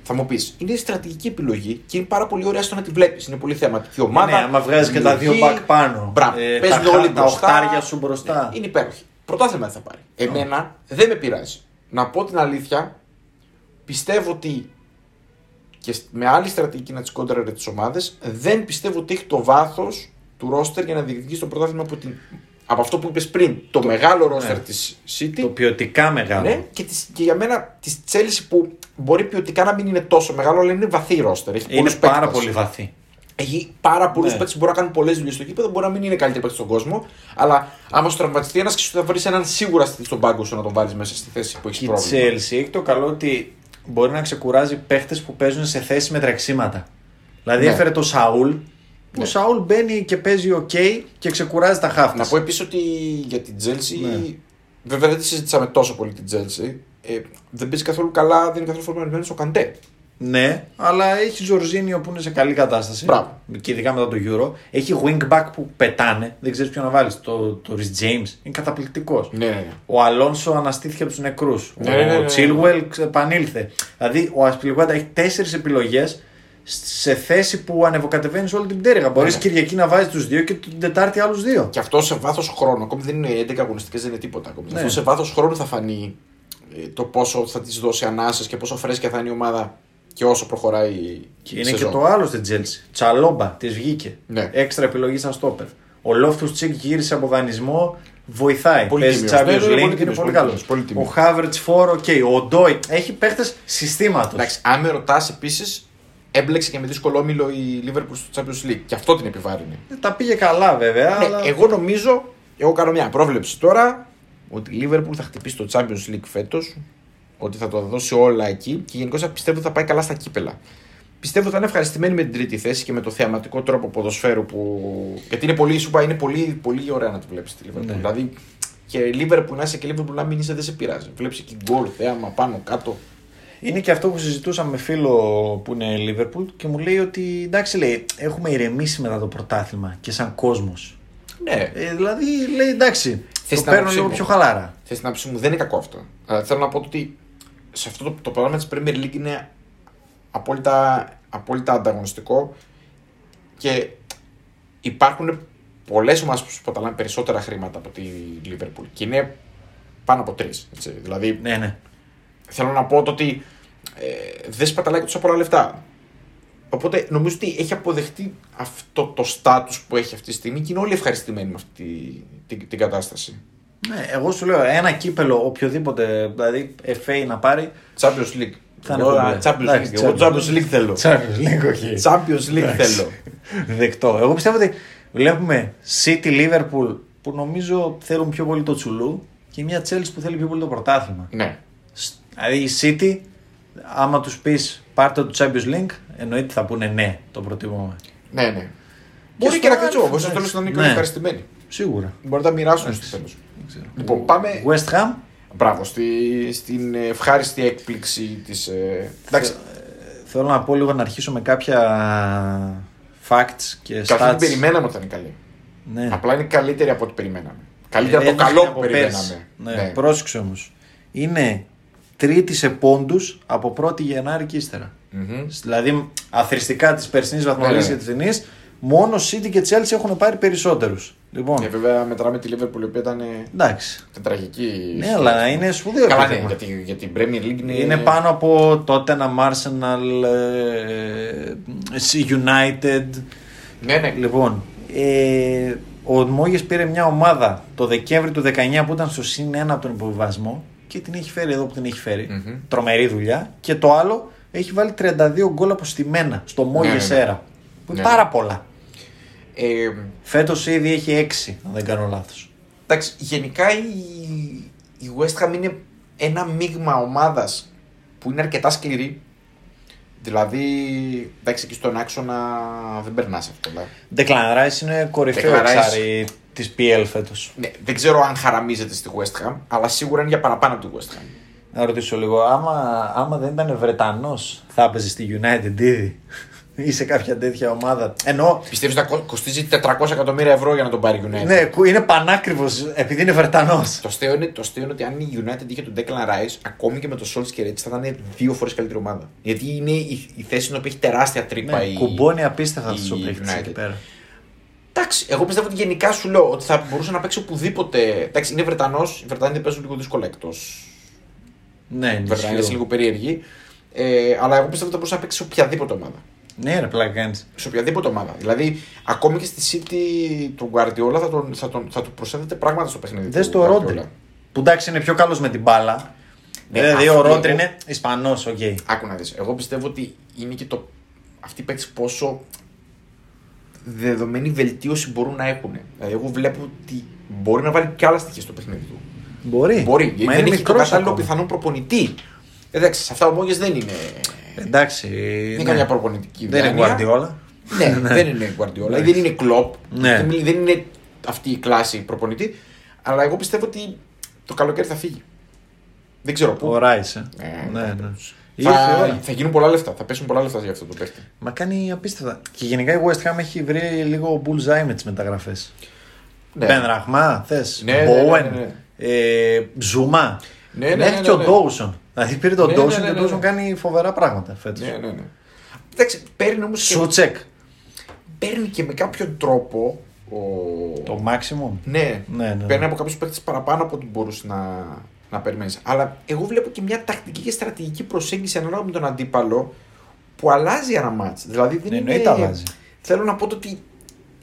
Θα μου πεις, είναι στρατηγική επιλογή και είναι πάρα πολύ ωραία στο να τη βλέπεις. Είναι πολύ θεματική ομάδα. Ναι, άμα βγάζεις και τα δύο δημιουργεί. back πάνω. Μπράβο. Ε, Παίζουν τα, όλοι τα μπροστά. οχτάρια σου μπροστά. Ναι, είναι υπέροχη. Πρωτάθλημα δεν θα πάρει. Εμένα δεν με πειράζει. Να πω την αλήθεια, πιστεύω ότι και σ- με άλλη στρατηγική να τις κόντραρε τις ομάδες, δεν πιστεύω ότι έχει το βάθος του ρόστερ για να διεκδικήσει το πρωτάθλημα από, την... από αυτό που είπες πριν. Το, μεγάλο ρόστερ ναι. της City. Το ποιοτικά μεγάλο. Ναι, και, της, και για μένα της Chelsea που μπορεί ποιοτικά να μην είναι τόσο μεγάλο, αλλά είναι βαθύ ρόστερ. Έχει είναι πολλούς πάρα παίκτες. πολύ βαθύ. Έχει πάρα πολλούς Ναι. παίκτες που μπορεί να κάνουν πολλές δουλειές στο γήπεδο. Μπορεί να μην είναι καλύτεροι παίκτες στον κόσμο. Αλλά άμα σου τραυματιστεί ένας, θα βρεις έναν σίγουρα στη- στον πάγκο σου να τον βάλεις μέσα στη θέση που έχεις Και η πρόβλημα. Chelsea έχει το καλό ότι μπορεί να ξεκουράζει παίχτε που παίζουν σε θέση με τρεξίματα. Δηλαδή Ναι. έφερε το Σαούλ. Ο Ναι. Σαούλ μπαίνει και παίζει OK και ξεκουράζει τα χάφτα. Να πω επίσης ότι για την Chelsea Ναι. Βέβαια δεν τη συζητήσαμε τόσο πολύ την Chelsea. Ε, δεν παίζει καθόλου καλά, δεν είναι καθόλου φορμαρισμένος ο Καντέ. Ναι, αλλά έχει Ζορζίνιο που είναι σε καλή κατάσταση. Μπράβο. Και ειδικά μετά το Euro. Έχει wingback που πετάνε. Δεν ξέρεις ποιο να βάλεις. Το, το Rhys James είναι καταπληκτικός. Ναι, ναι, ναι. Ο Αλόνσο αναστήθηκε από τους νεκρούς. Ναι, ναι, ναι, ναι, ο ναι. Τσίλουελ επανήλθε. Δηλαδή ο Ασπιλιγουάντα έχει τέσσερις επιλογές σε θέση που ανεβοκατεβαίνεις όλη την πτέρυγα. Μπορείς Ναι. Κυριακή να βάζεις τους δύο και την Τετάρτη άλλους δύο. Και αυτό σε βάθος χρόνου, ακόμη δεν είναι 11 αγωνιστικές, δεν είναι τίποτα ακόμη. Ναι. Αυτό σε βάθος χρόνου θα φανεί ε, το πόσο θα τη δώσει ανάσες και πόσο φρέσκια θα είναι η ομάδα και όσο προχωράει η Και είναι σεζόν. και το άλλο στην Τζέλση. Τσαλόμπα της βγήκε. Ναι. Έξτρα επιλογή σαν στόπερ. Ο Λόφτου Τσίκ γύρισε από δανεισμό. Βοηθάει. Πολύ Παίζει τίμιος. Champions Ναι, ναι, ναι, League πολύ είναι τίμιος, πολύ πολύ καλό. τίμιος, πολύ Ο τίμιος. Χάβερτ Φόρ, οκ. Ο Ντόι. Έχει παίχτες συστήματος. Εντάξει, αν με ρωτάς επίσης, έμπλεξε και με δύσκολο όμιλο η Liverpool στο Champions League. Και αυτό την επιβάρυνε. Τα πήγε καλά βέβαια. Ναι, αλλά... εγώ νομίζω, εγώ κάνω μια πρόβλεψη τώρα, ότι η Liverpool θα χτυπήσει το Champions League φέτος, ότι θα το δώσει όλα εκεί και γενικώς πιστεύω ότι θα πάει καλά στα κύπελα. Πιστεύω ότι θα είναι ευχαριστημένη με την τρίτη θέση και με το θεαματικό τρόπο ποδοσφαίρου που. Γιατί είναι πολύ, σου είπα, είναι πολύ, πολύ ωραία να τη βλέπεις τη Liverpool. Ναι. Δηλαδή και Liverpool να είσαι και Liverpool να μην είσαι δεν σε πειράζει. Βλέπεις εκεί γκολ, θέαμα πάνω κάτω. Είναι και αυτό που συζητούσα με φίλο που είναι Liverpool και μου λέει ότι εντάξει, λέει, έχουμε ηρεμήσει μετά το πρωτάθλημα και σαν κόσμος. Ναι, Ε, δηλαδή λέει εντάξει, Θες το την παίρνω άποψή λίγο μου. πιο χαλάρα. Θες την άποψή μου, δεν είναι κακό αυτό. Αλλά θέλω να πω ότι σε αυτό το, το πρόγραμμα της Premier League είναι απόλυτα, απόλυτα ανταγωνιστικό και υπάρχουν πολλές ομάδες που σπαταλάνε περισσότερα χρήματα από τη Liverpool και είναι πάνω από τρεις. Δηλαδή Ναι, ναι. Θέλω να πω το ότι ε, δεν σπαταλάει και τόσο πολλά λεφτά. Οπότε νομίζω ότι έχει αποδεχτεί αυτό το στάτους που έχει αυτή τη στιγμή και είναι όλοι ευχαριστημένοι με αυτή την, την κατάσταση. Ναι, εγώ σου λέω ένα κύπελο οποιοδήποτε, δηλαδή FA να πάρει. Champions League. Θα είναι Εγώ, πολύ. α, Champions Εντάξει, League. Εγώ Champions Champions League θέλω. Champions League, όχι. Champions League Εντάξει. θέλω. Δεκτό. Εγώ πιστεύω ότι βλέπουμε City Liverpool που νομίζω θέλουν πιο πολύ το τσουλού και μια Chelsea που θέλει πιο πολύ το πρωτάθλημα. Ναι. Σ- Δηλαδή η City, άμα τους πεις πάρτε το Champions League, εννοείται θα πούνε ναι, το προτιμούμε. Ναι, ναι. Μπορεί στο και να άλλο, κρυτσό. Εγώ στο εντάξει. τέλος να είναι και Ναι. όλοι ευχαριστημένοι. Σίγουρα. Μπορεί να τα μοιράσουν στο τέλος. Λοιπόν, πάμε. West Ham. Μπράβο, στη, στην ευχάριστη έκπληξη της. Ε... Εντάξει, Θέλω να πω λίγο να αρχίσω με κάποια facts και και αυτή την stats. περιμέναμε ότι θα είναι καλή. Ναι. Απλά είναι καλύτερη από ό,τι περιμέναμε. Καλύτερα Ε, από το είναι καλό από που πέρσι. περιμέναμε. Ναι, Ναι. πρόσεξε όμως. Είναι τρίτης σε πόντους από 1η Γενάρη και ύστερα. Μμμ. Δηλαδή, αθρηστικά της περσινής βαθμολογία Ναι, και ναι. τη φθηνή, μόνο City και Chelsea έχουν πάρει περισσότερους. Λοιπόν, Και βέβαια μετράμε τη Liverpool η οποία ήταν ε, εντάξει. τραγική. Ναι, αλλά είναι σπουδαίο. Καλά, ναι, επίτευγμα. γιατί για την Premier League είναι. Είναι πάνω από τότε ένα Arsenal, ε, United. Ναι, ναι. Λοιπόν, ε, ο Μόγες πήρε μια ομάδα το Δεκέμβρη του 19 που ήταν στο συν 1 από τον υποβιβασμό και την έχει φέρει εδώ που την έχει φέρει. Μμμ. Τρομερή δουλειά. Και το άλλο έχει βάλει 32 γκολ αποστημένα στο Μόγες ναι, ναι. Έρα. Που είναι Ναι. πάρα πολλά. Ε, Φέτος ήδη έχει 6, αν δεν κάνω λάθος. εντάξει, γενικά η, η West Ham είναι ένα μείγμα ομάδας που είναι αρκετά σκληρή. Δηλαδή, εντάξει, εκεί στον άξονα δεν περνάς εύκολα. Declan Rice είναι κορυφαίο Declan Rice. εξάρι της PL φέτος. Ναι, δεν ξέρω αν χαραμίζεται στη West Ham, αλλά σίγουρα είναι για παραπάνω από τη West Ham. Να ρωτήσω λίγο, άμα, άμα δεν ήταν Βρετανός, θα έπαιζε στη United ήδη; Ή σε κάποια τέτοια ομάδα; Εννοώ, Πιστεύεις ότι θα κο- κοστίζει 400 εκατομμύρια ευρώ για να τον πάρει η United; ναι, κου- είναι πανάκριβος επειδή είναι Βρετανός. Το αστείο, είναι, το αστείο είναι ότι αν η United είχε τον Declan Rice, ακόμη και με το Solskjaer και έτσι θα ήταν δύο φορές καλύτερη ομάδα. Γιατί είναι η, η θέση στην οποία έχει τεράστια τρύπα Ναι, η. κουμπώνει απίστευτα η αυτός ο παίκτης United. εκεί πέρα. Εντάξει, εγώ πιστεύω ότι γενικά σου λέω ότι θα μπορούσε να παίξει οπουδήποτε. Εντάξει, είναι Βρετανός, οι Βρετανοί δεν παίζουν λίγο δύσκολα εκτός. Ναι, Οι Βρετανοί είναι ισχύει. λίγο περίεργοι. Ε, αλλά εγώ πιστεύω ότι θα μπορούσε να παίξει σε οποιαδήποτε ομάδα. Ναι, ρε, πλάκα κάνεις. Σε οποιαδήποτε ομάδα. Δηλαδή, ακόμη και στη City του Guardiola θα, τον, θα, τον, θα του προσθέτετε πράγματα στο παιχνίδι. Δες του το Guardiola. Ρόντρι. Που εντάξει είναι πιο καλός με την μπάλα. Ναι, δηλαδή ο αυτό Ρόντρι εγώ- είναι Ισπανός, οκ. Άκου να δεις. Εγώ πιστεύω ότι είναι και το. Αυτοί οι παίκτες πόσο δεδομένη βελτίωση μπορούν να έχουν. Δηλαδή, εγώ βλέπω ότι μπορεί να βάλει και άλλα στοιχεία στο παιχνίδι του. Μπορεί. Μπορεί. Γιατί Μα δεν είναι έχει το μικρός κατάλληλο πιθανό προπονητή. Εντάξει, σε αυτά ο Μόγε δεν είναι. Εντάξει. Δεν είναι ναι. καμιά προπονητική Δεν είναι διάνοια. Guardiola. Ναι, δεν είναι Guardiola. δεν είναι Klopp. Ναι. Δεν δεν είναι αυτή η κλάση προπονητή. Αλλά εγώ πιστεύω ότι το καλοκαίρι θα φύγει. Δεν ξέρω πού. Ο Ράι. Ε. Ε, ναι, ναι. Θα, Ήρθε η ώρα. θα γίνουν πολλά λεφτά. Θα πέσουν πολλά λεφτά για αυτό το παίχτη. Μα κάνει απίστευτα. Και γενικά η West Ham έχει βρει λίγο bullseye με τις μεταγραφές. Ναι. Μπεν Ραχμά, θες; Ναι, ναι, ναι, Μπόουεν. ναι, ναι. ε, Ζουμά. Ναι, ναι, Μέχρι ναι, και ο ναι. Ντόουσον. Δηλαδή πήρε τον Ναι, Ντόουσον ναι, και ναι, ο Ντόουσον ναι. κάνει φοβερά πράγματα φέτος. Ναι, ναι, ναι. Εντάξει, παίρνει όμως και, Σούτσεκ. παίρνει και με κάποιον τρόπο. Ο... Το maximum. Ναι, Ναι, ναι. παίρνει από κάποιους παίχτε παραπάνω από ό,τι μπορούσε να, να περιμένεις. Αλλά εγώ βλέπω και μια τακτική και στρατηγική προσέγγιση ανάλογα με τον αντίπαλο που αλλάζει ένα μάτς. Δηλαδή δεν Ναι, είναι... εννοείται αλλάζει. Θέλω να πω το ότι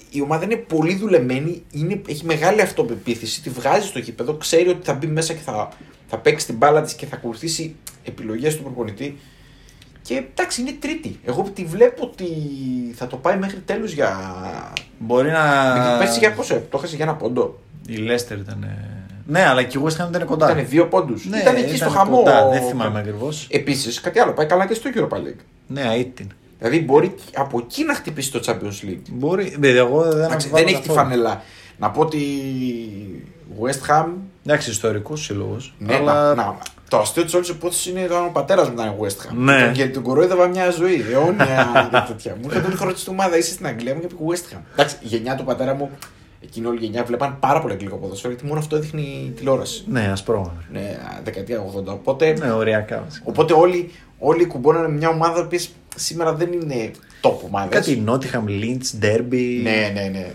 η ομάδα είναι πολύ δουλεμένη, είναι, έχει μεγάλη αυτοπεποίθηση, τη βγάζει στο γήπεδο, ξέρει ότι θα μπει μέσα και θα, θα παίξει την μπάλα της και θα ακολουθήσει επιλογές του προπονητή. Και εντάξει, είναι τρίτη. Εγώ τη βλέπω ότι θα το πάει μέχρι τέλου για. Μπορεί να. Πέρσι για πόσο, το έχασε για ένα πόντο. Η Λέστερ ήταν. Ε, Ναι, αλλά και η West Ham ήταν κοντά. Ήταν δύο πόντους. Ναι, ήταν εκεί στο χαμό. Κοντά. Δεν θυμάμαι ακριβώς. Επίσης, κάτι άλλο, πάει καλά και στο Europa League. Ναι, αίτην. Δηλαδή μπορεί από εκεί να χτυπήσει το Champions League. Μπορεί. Δεν, εγώ δεν Εντάξει, αμφιβάλλω δεν έχει τη καθόλου. φανελά. Να πω ότι West Ham. Εντάξει, ιστορικό σύλλογο. Ναι, αλλά... να, να, το αστείο της όλης υπόθεσης είναι όταν ο πατέρας μου ήταν West Ham. Ναι. Τον- Γιατί τον κορόιδευα μια ζωή, αιώνια και τέτοια. Μου είχε τον χρόνο τη ομάδα, είσαι στην Αγγλία μου και πήγε West Ham. Εντάξει, η γενιά του πατέρα μου, εκείνη όλη η γενιά βλέπαν πάρα πολύ αγγλικό ποδοσφαίρο γιατί μόνο αυτό έδειχνε η τηλεόραση. Ναι, ασπρόμαυρο. Ναι, δεκαετία 80. Οπότε, Ναι, οριακά. βασικά. οπότε όλοι, όλοι κουμπώνανε μια ομάδα που σήμερα δεν είναι top ομάδα. Κάτι Nottingham, Lynch, Derby. Ναι, ναι, ναι.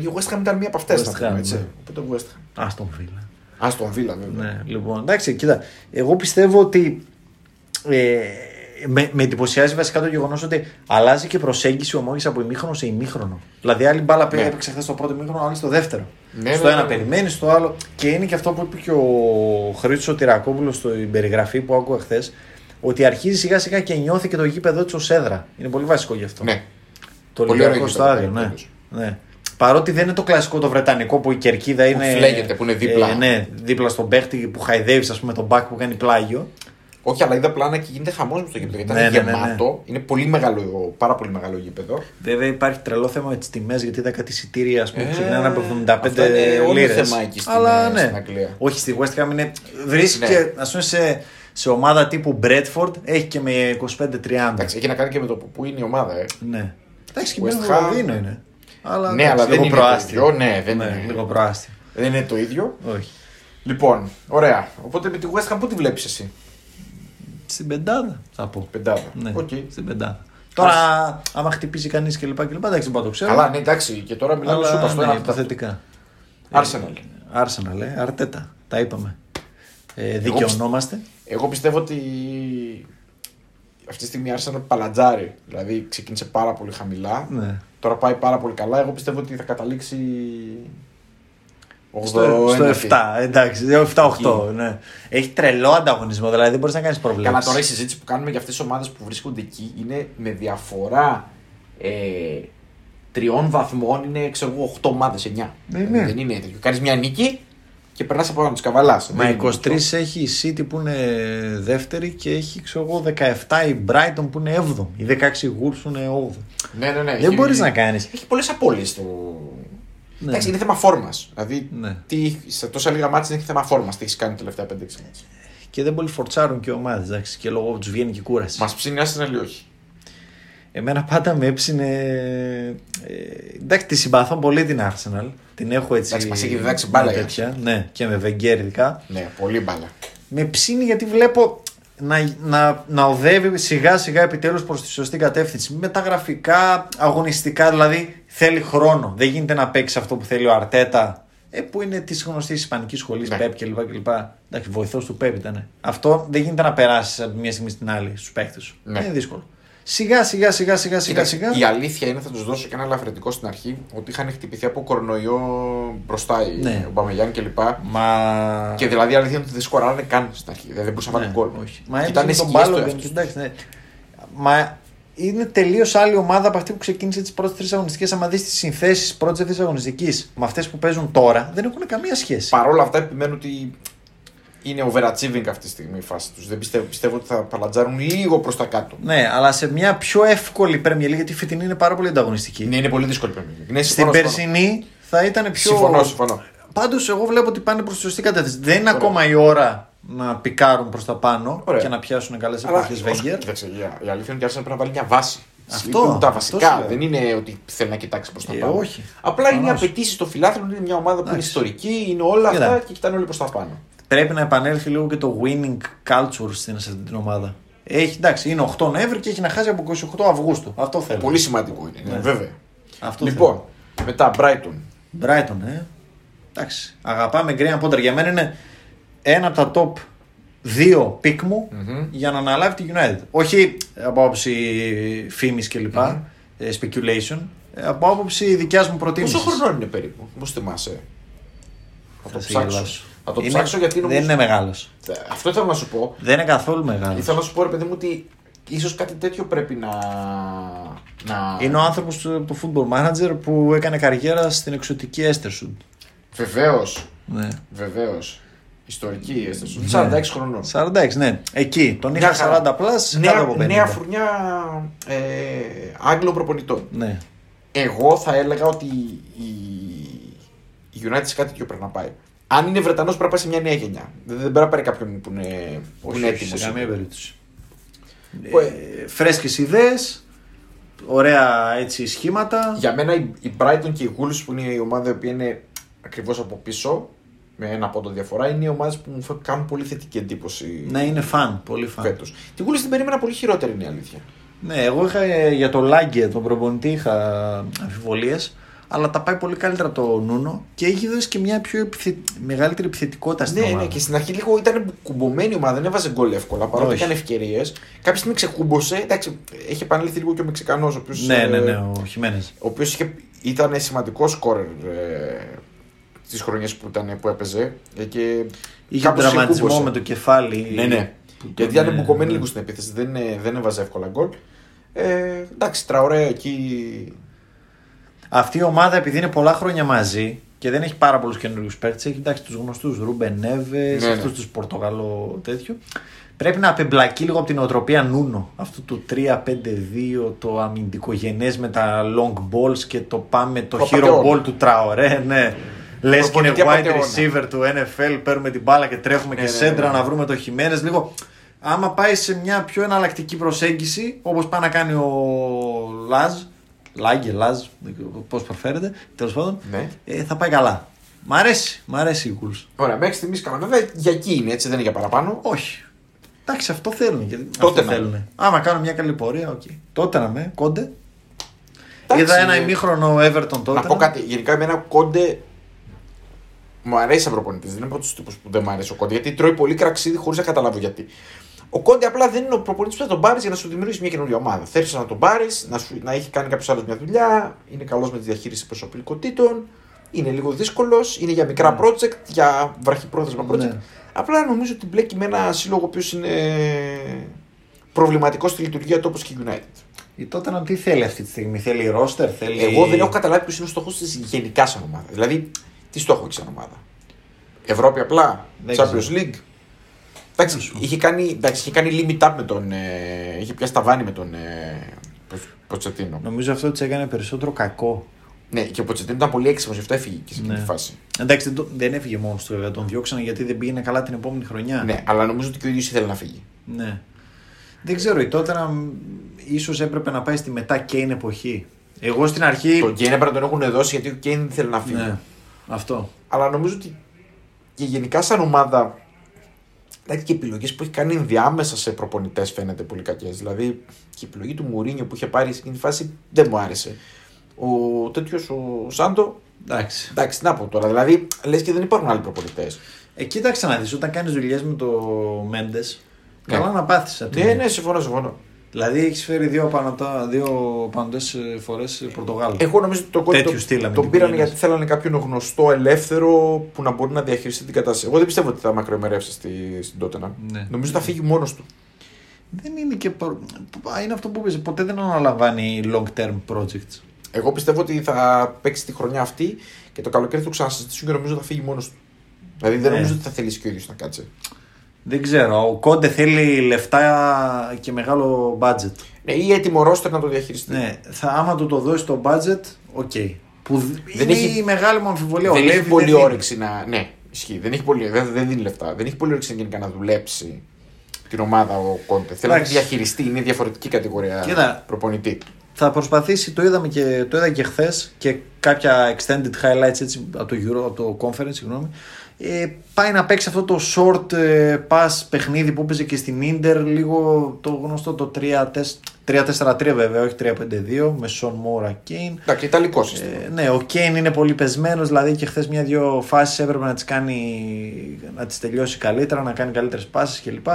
Η West Ham ήταν μία από αυτές. West Ham, έτσι. ναι. Οπότε West Ham. Άστον Villa. Α τον Βίλα, βέβαια. Ναι, λοιπόν. Εντάξει, κοίτα. Εγώ πιστεύω ότι. Ε, με, με εντυπωσιάζει βασικά το γεγονός ότι αλλάζει και η προσέγγιση ο Μόγη από ημίχρονο σε ημίχρονο. Δηλαδή, άλλη μπάλα Ναι. έπαιξε χθες στο πρώτο ημίχρονο, άλλη στο δεύτερο. Ναι, στο ναι, ένα ναι, ναι. περιμένεις, στο άλλο. Και είναι και αυτό που είπε και ο Χρήστος Τυρακόπουλο στην περιγραφή που άκουγα χθες. Ότι αρχίζει σιγά σιγά και νιώθει και το γήπεδο τη ως έδρα. Είναι πολύ βασικό γι' αυτό. Ναι. Το Πολύ Ολυμπιακό ωραίο στάδιο, γήπεδο, ναι. πάντως. ναι. Παρότι δεν είναι το κλασικό το βρετανικό που η κερκίδα είναι. φλέγεται, που είναι δίπλα. Ε, ναι, δίπλα στον παίχτη που χαϊδεύεις, ας πούμε, τον μπακ που κάνει πλάγιο. Όχι, αλλά είδα πλάνα και γίνεται χαμός με στο γήπεδο. Γιατί Ναι, ήταν ναι, ναι, ναι. γεμάτο. Είναι πολύ μεγάλο, πάρα πολύ μεγάλο γήπεδο. Βέβαια υπάρχει τρελό θέμα με τις τιμές γιατί είδα κάτι εισιτήρια ας πούμε, που Ε, ξεκινάνε από 75 αυτό είναι όλο λίρες. θέμα εκεί στην- Αλλά ναι. στην Αγγλία. Όχι, στη West Ham είναι. Βρίσκει Ναι. και ας πούμε σε, σε ομάδα τύπου Bradford έχει και με 25-30. Εντάξει, έχει να κάνει και με το που που είναι η ομάδα. Ε. Ναι. Εντάξει, και West μέσα στο Ham. Λονδίνο είναι. Αλλά, Ναι, εντάξει, αλλά δεν λίγο είναι το προάστιο. ίδιο. Ναι, δεν Ναι, είναι. λίγο προάστιο. Δεν είναι το ίδιο. Όχι. Λοιπόν, ωραία. Οπότε με τη West Ham πού τη βλέπεις εσύ; Στην πεντάδα θα πω. Πεντάδα. Ναι, Οκ. στην πεντάδα. Τώρα, άμα χτυπήσει κανείς και λοιπά και λοιπά, εντάξει, δεν μπορώ να το ξέρω. Καλά, ναι, εντάξει. Και τώρα μιλάμε αλλά, σούπα στο ναι, ένα τέταρτο. υποθετικά. Arsenal. Άρσεναλ, ε, Αρτέτα. Τα είπαμε. Ε, δικαιωνόμαστε. Εγώ πιστεύω ότι αυτή τη στιγμή η Arsenal παλατζάρει. Δηλαδή ξεκίνησε πάρα πολύ χαμηλά. Ναι. Τώρα πάει πάρα πολύ καλά. Εγώ πιστεύω ότι θα καταλήξει. Στο, 81. στο 7, εντάξει, 7-8. Ναι. Έχει τρελό ανταγωνισμό, δηλαδή δεν μπορείς να κάνεις προβλέψεις. Καλά, τώρα η συζήτηση που κάνουμε για αυτές τις ομάδες που βρίσκονται εκεί είναι με διαφορά ε, τριών βαθμών. Είναι ξέρω εγώ 8 ομάδες, 9. Ναι, ναι. Δεν είναι τέτοιο. Κάνεις μια νίκη και περνάς από πάνω τη καβαλάς. Μα 23 έχει η City που είναι δεύτερη και έχει ξέρω εγώ 17 η Brighton που είναι 7η. Οι 16 η Wolves που είναι 8η. Ναι, ναι, ναι. Δεν Έχει- μπορείς να κάνεις. Έχει πολλές απώλειες το. Ναι. Εντάξει, είναι θέμα φόρμας. Δηλαδή, Ναι. τι, σε τόσα λίγα μάτια έχει θέμα φόρμας. Τι έχεις κάνει τα τελευταία 5-6 μάτια. Και δεν πολύ φορτσάρουν και οι ομάδες. Και λόγω τους βγαίνει και η κούραση. Μας ψήνει άσυνα ή όχι; Εμένα πάντα με έψινε. Ε, εντάξει, τη συμπαθώ πολύ την Arsenal. Την έχω έτσι. Εντάξει, μας έχει διδάξει μπάλα μια η τέτοια. Ναι, και με Βεγγέρ ειδικά. Ναι, πολύ μπάλα. Με ψήνει γιατί βλέπω να, να, να οδεύει σιγά σιγά επιτέλους προς τη σωστή κατεύθυνση. Με τα γραφικά, αγωνιστικά δηλαδή θέλει χρόνο. Δεν γίνεται να παίξει αυτό που θέλει ο Αρτέτα. Ε, που είναι της γνωστής Ισπανικής σχολής, Ναι. Πεπ κλπ. κλπ. Εντάξει, βοηθός του Πεπ ήταν. Αυτό δεν γίνεται να περάσεις από τη μία στιγμή στην άλλη στους παίχτε σου. Ναι. Είναι δύσκολο. Σιγά σιγά σιγά σιγά σιγά. Κοίταξε, σιγά. Η αλήθεια είναι, θα τους δώσω και ένα ελαφρυντικό στην αρχή, ότι είχαν χτυπηθεί από κορονοϊό μπροστά οι Ναι. ο Μπαμεγιάν κλπ. Μα. Και δηλαδή η αλήθεια είναι ότι δεν σκοράρανε καν στην αρχή. Δηλαδή δεν μπορούσαν να Ναι, βάλουν γκολ. όχι. Μα Και έπαιζε ήταν με τον σκιές Μπάλο. το δεν- εαυτός. εντάξει, ναι. Μα είναι τελείως άλλη ομάδα από αυτή που ξεκίνησε τις πρώτες τρεις αγωνιστικές. Αν δεις τις συνθέσεις πρώτης αυτή αγωνιστικής με αυτές που παίζουν τώρα, δεν έχουν καμία σχέση. Παρ' όλα αυτά επιμένω ότι είναι overachieving αυτή τη στιγμή η φάση τους. Δεν πιστεύω, πιστεύω ότι θα παλατζάρουν λίγο προς τα κάτω. Ναι, αλλά σε μια πιο εύκολη Premier League, γιατί η φετινή είναι πάρα πολύ ανταγωνιστική. Ναι, είναι πολύ δύσκολη η Premier League. Ναι, Στην συμφωνώ, συμφωνώ. περσινή θα ήταν πιο. Συμφωνώ, συμφωνώ. Πάντως, εγώ βλέπω ότι πάνε προς τη σωστή κατεύθυνση. Δεν είναι ακόμα η ώρα να πικάρουν προς τα πάνω Ωραία. και να πιάσουν καλές Αλλά, εποχές ως- Βέγγερ. κοίταξε, η- η αλήθεια είναι ότι η Arsenal πρέπει να βάλει μια βάση. Αυτό, Λείπουν τα αυτό βασικά. σου λέω. Δεν είναι ότι θέλει να κοιτάξει προς τα Ε, πάνω. όχι. Απλά είναι οι Προφανώς. απαιτήσεις στο φιλάθλο. Είναι μια ομάδα που είναι Εντάξει. ιστορική, είναι όλα Κοίτα. αυτά και κοιτάνε όλοι προς τα πάνω. Πρέπει να επανέλθει λίγο και το winning culture στην, σε αυτή την ομάδα. Έχει, εντάξει, είναι 8 Νοέμβρη και έχει να χάσει από 28 Αυγούστου. Αυτό θέλω. Πολύ σημαντικό είναι, ναι, Ναι. βέβαια. Αυτό Λοιπόν, μετά Brighton. Brighton, ε. Εντάξει. Αγαπάμε Graham Potter. Για μένα είναι ένα από τα top δύο pick μου για να αναλάβει τη United. Όχι από άποψη φήμης κλπ. ε, speculation. ε, Από άποψη δικιάς μου προτίμησης. Πόσο χρονών είναι περίπου, πώς θυμάσαι; Θα το σε ψάξω. γελάσω. Θα το Είναι- ψάξω γιατί νομίζω. Δεν είναι μεγάλος. Αυτό ήθελα να σου πω. Δεν είναι καθόλου μεγάλος. Ήθελα να σου πω, ρε παιδί μου, ότι ίσως κάτι τέτοιο πρέπει να. να... Είναι ο άνθρωπος του football manager που έκανε καριέρα στην εξωτική Έστερσουντ. Βεβαίως. Ναι. Βεβαίως. Ιστορική αίσθηση. 46 χρονών. 46, ναι. Εκεί. Τον είχα Μια χαρά. 40 plus, κάτω Νέα, από 50. νέα φουρνιά ε, Άγγλων προπονητών. Ναι. Εγώ θα έλεγα ότι η, η United σε κάτι τέτοιο πρέπει να πάει. Αν είναι Βρετανός, πρέπει να πάει σε μια νέα γενιά. Δεν, δεν πρέπει να πάρει κάποιον που είναι, που Όχι, είναι όχι, έτοιμος. σε καμία περίπτωση. Που, ε, Ε, φρέσκες ιδέες, ωραία έτσι σχήματα. Για μένα η, η Brighton και η Wolves που είναι η ομάδα που είναι ακριβώς από πίσω, με ένα πόντο διαφορά, είναι οι ομάδες που μου φε- κάνουν πολύ θετική εντύπωση Να είναι φαν, πολύ φαν. φέτος. Τη Wolves την περίμενα πολύ χειρότερη, είναι η αλήθεια. Ναι, εγώ είχα ε, για το Λάγκε, τον προπονητή, είχα αμφιβολίες, αλλά τα πάει πολύ καλύτερα από το Νούνο και έχει δώσει και μια πιο επιθε... μεγαλύτερη επιθετικότητα στην Ναι, ομάδα. ναι, και στην αρχή λίγο ήταν κουμπωμένη η ομάδα, δεν έβαζε γκολ εύκολα παρότι Όχι. είχαν ευκαιρίες. Κάποια στιγμή ξεκούμπωσε. Εντάξει, έχει επανέλθει λίγο και ο Μεξικανός, ο οποίος. ναι, ναι, ναι, ο Χιμένες. Ο οποίος ήταν σημαντικός σκόρερ ε, τις χρονιές που, ήταν, που έπαιζε. ε, Και Είχε κάπως τραυματισμό ξεκούμπωσε. με το κεφάλι. Ναι, ναι. που Γιατί τον, ήταν ε, μπουκωμένη ναι. λίγο στην επίθεση. Δεν, ε, δεν έβαζε εύκολα γκολ. Ε, εντάξει, τραωρέ εκεί. Αυτή η ομάδα επειδή είναι πολλά χρόνια μαζί και δεν έχει πάρα πολλούς καινούριους παίκτες, έχει εντάξει τους γνωστούς Ρούμπεν Νέβες, Ναι, ναι. αυτούς τους Πορτογαλό τέτοιο. Πρέπει να απεμπλακεί λίγο από την οτροπία Νούνο. Αυτό το 3-5-2, το αμυντικογενές με τα long balls και το πάμε το Το hero απατεώνα. ball του Τραωρέ. Ναι. Λες και είναι Προπονητή wide απατεώνα. receiver του NFL, παίρνουμε την μπάλα και τρέχουμε Ναι, και ναι, σέντρα ναι, ναι. να βρούμε το Χιμένες. Λίγο. Άμα πάει σε μια πιο εναλλακτική προσέγγιση, όπως πάει να κάνει ο Λάζ, Λάγκε, Λάζ, πώς προφέρεται, τέλος πάντων, Ναι. ε, θα πάει καλά. Μ' αρέσει, μ' αρέσει η Wolves. Ωραία, μέχρι στιγμής καλά. Βέβαια για εκεί είναι έτσι, δεν είναι για παραπάνω. Όχι. Εντάξει, αυτό θέλουν. Γιατί Τότε αυτό να. θέλουν. Άμα κάνουν μια καλή πορεία, OK. Tottenham, Κόντε. Εντάξει, Είδα ένα είναι- ημίχρονο Everton τότε. Να πω κάτι. Γενικά, εμένα ο Κόντε μου αρέσει σαν προπονητής. Δεν είναι από τους τύπους που δεν μου αρέσει ο Κόντε. Γιατί τρώει πολύ κραξίδι χωρίς να καταλάβω γιατί. Ο Κόντε απλά δεν είναι ο προπονητής που θα τον πάρεις για να σου δημιουργήσει μια καινούργια ομάδα. Θέλεις να τον πάρεις, να, σου- να έχει κάνει κάποιος άλλος μια δουλειά. Είναι καλός με τη διαχείριση προσωπικότητων. Είναι λίγο δύσκολος. Είναι για μικρά project, για βραχυπρόθεσμα project. Ναι. Απλά νομίζω ότι μπλέκει με ένα σύλλογο ο οποίος είναι προβληματικός στη λειτουργία του όπως και η United. Η τότε να τι θέλει αυτή τη στιγμή. Θέλει ρόστερ, θέλει. Εγώ δεν έχω καταλάβει ποιος είναι ο στόχος της γενικά σαν ομάδα. Δηλαδή, τι στόχο έχει σαν ομάδα; Ευρώπη απλά, Δεν Champions ξέρω. League; Εντάξει, είχε κάνει, εντάξει, είχε κάνει limit up με τον. Ε, είχε πιάσει τα βάνη με τον ε, Πο- Ποτσετίνο. Νομίζω αυτό τη έκανε περισσότερο κακό. Ναι, και ο Ποτσετίνο ήταν πολύ έξυπνος, γι' αυτό έφυγε και σε αυτή Ναι. τη φάση. Εντάξει, δεν, το- δεν έφυγε μόνος του, βέβαια. Τον διώξανε γιατί δεν πήγαινε καλά την επόμενη χρονιά. Ναι, αλλά νομίζω ότι και ο ίδιος ήθελε να φύγει. Ναι. Δεν ξέρω, η τότε να ίσως έπρεπε να πάει στη μετά Κέιν εποχή. Εγώ στην αρχή. Τον Κέιν έπρεπε να τον έχουν δώσει γιατί ο Κέιν δεν ήθελε να φύγει. Ναι, αυτό. Αλλά νομίζω ότι και γενικά σαν ομάδα. Εντάξει, και οι επιλογές που έχει κάνει ενδιάμεσα σε προπονητές φαίνεται πολύ κακές. Δηλαδή και η επιλογή του Μουρίνιο που είχε πάρει σε εκείνη τη φάση δεν μου άρεσε. Ο τέτοιος ο Σάντο, Εντάξει. εντάξει, τι να πω τώρα. Δηλαδή λες και δεν υπάρχουν άλλοι προπονητές. Ε, κοίταξε να δεις, όταν κάνεις δουλειές με το Μέντες, Ναι. καλά να πάθεις. Ναι, ναι, συμφωνώ, συμφωνώ. Δηλαδή έχεις φέρει δύο, πανωτά, δύο πανωτέ φορές Πορτογάλου. Εγώ νομίζω ότι το κόντι Τέτοιου τον, στυλ τον αμυντικού πήραν γενιάς. γιατί θέλανε κάποιον γνωστό, ελεύθερο που να μπορεί να διαχειριστεί την κατάσταση. Εγώ δεν πιστεύω ότι θα μακροημερεύσει στη, στην Τότενα. Ναι. Νομίζω ότι θα φύγει μόνος του. Δεν είναι και. προ- Είναι αυτό που είπες, ποτέ δεν αναλαμβάνει long term projects. Εγώ πιστεύω ότι θα παίξει τη χρονιά αυτή και το καλοκαίρι θα το ξανασυζητήσουν και νομίζω ότι θα φύγει μόνος του. Δηλαδή δεν Ναι. νομίζω ότι θα θελήσει και ο ίδιος να κάτσει. Δεν ξέρω. Ο Κόντε θέλει λεφτά και μεγάλο budget. Ναι, ή έτοιμο ρόστερ να το διαχειριστεί. Ναι, θα, άμα του το δώσει το budget, OK. Που δεν Δεν είναι έχει- η μεγάλη μου αμφιβολία. Ο δεν Λέβι έχει πολύ δίνει. όρεξη να. Ναι, ισχύει. Δεν, έχει πολύ, δεν, δεν δίνει λεφτά. Δεν έχει πολύ όρεξη γενικά να δουλέψει την ομάδα ο Κόντε. Θέλει να τη Εντάξει. διαχειριστεί. Είναι διαφορετική κατηγορία Κοίτα. προπονητή. Θα προσπαθήσει, το είδαμε και, το είδα και χθες και κάποια extended highlights έτσι, από, το Euro, από το conference, συγγνώμη. Ε, πάει να παίξει αυτό το short ε, pass παιχνίδι που έπαιζε και στην Inter, λίγο το γνωστό το 3-4-3 βέβαια, όχι 3-5-2, με Son Mora Kane. Εντάξει, Ιταλικό σύστημα. Ε, ναι, ο Κέιν είναι πολύ πεσμένος, δηλαδή και χθες μια-δυο φάσεις έπρεπε να τις κάνει, να τις τελειώσει καλύτερα, να κάνει καλύτερες πάσεις κλπ.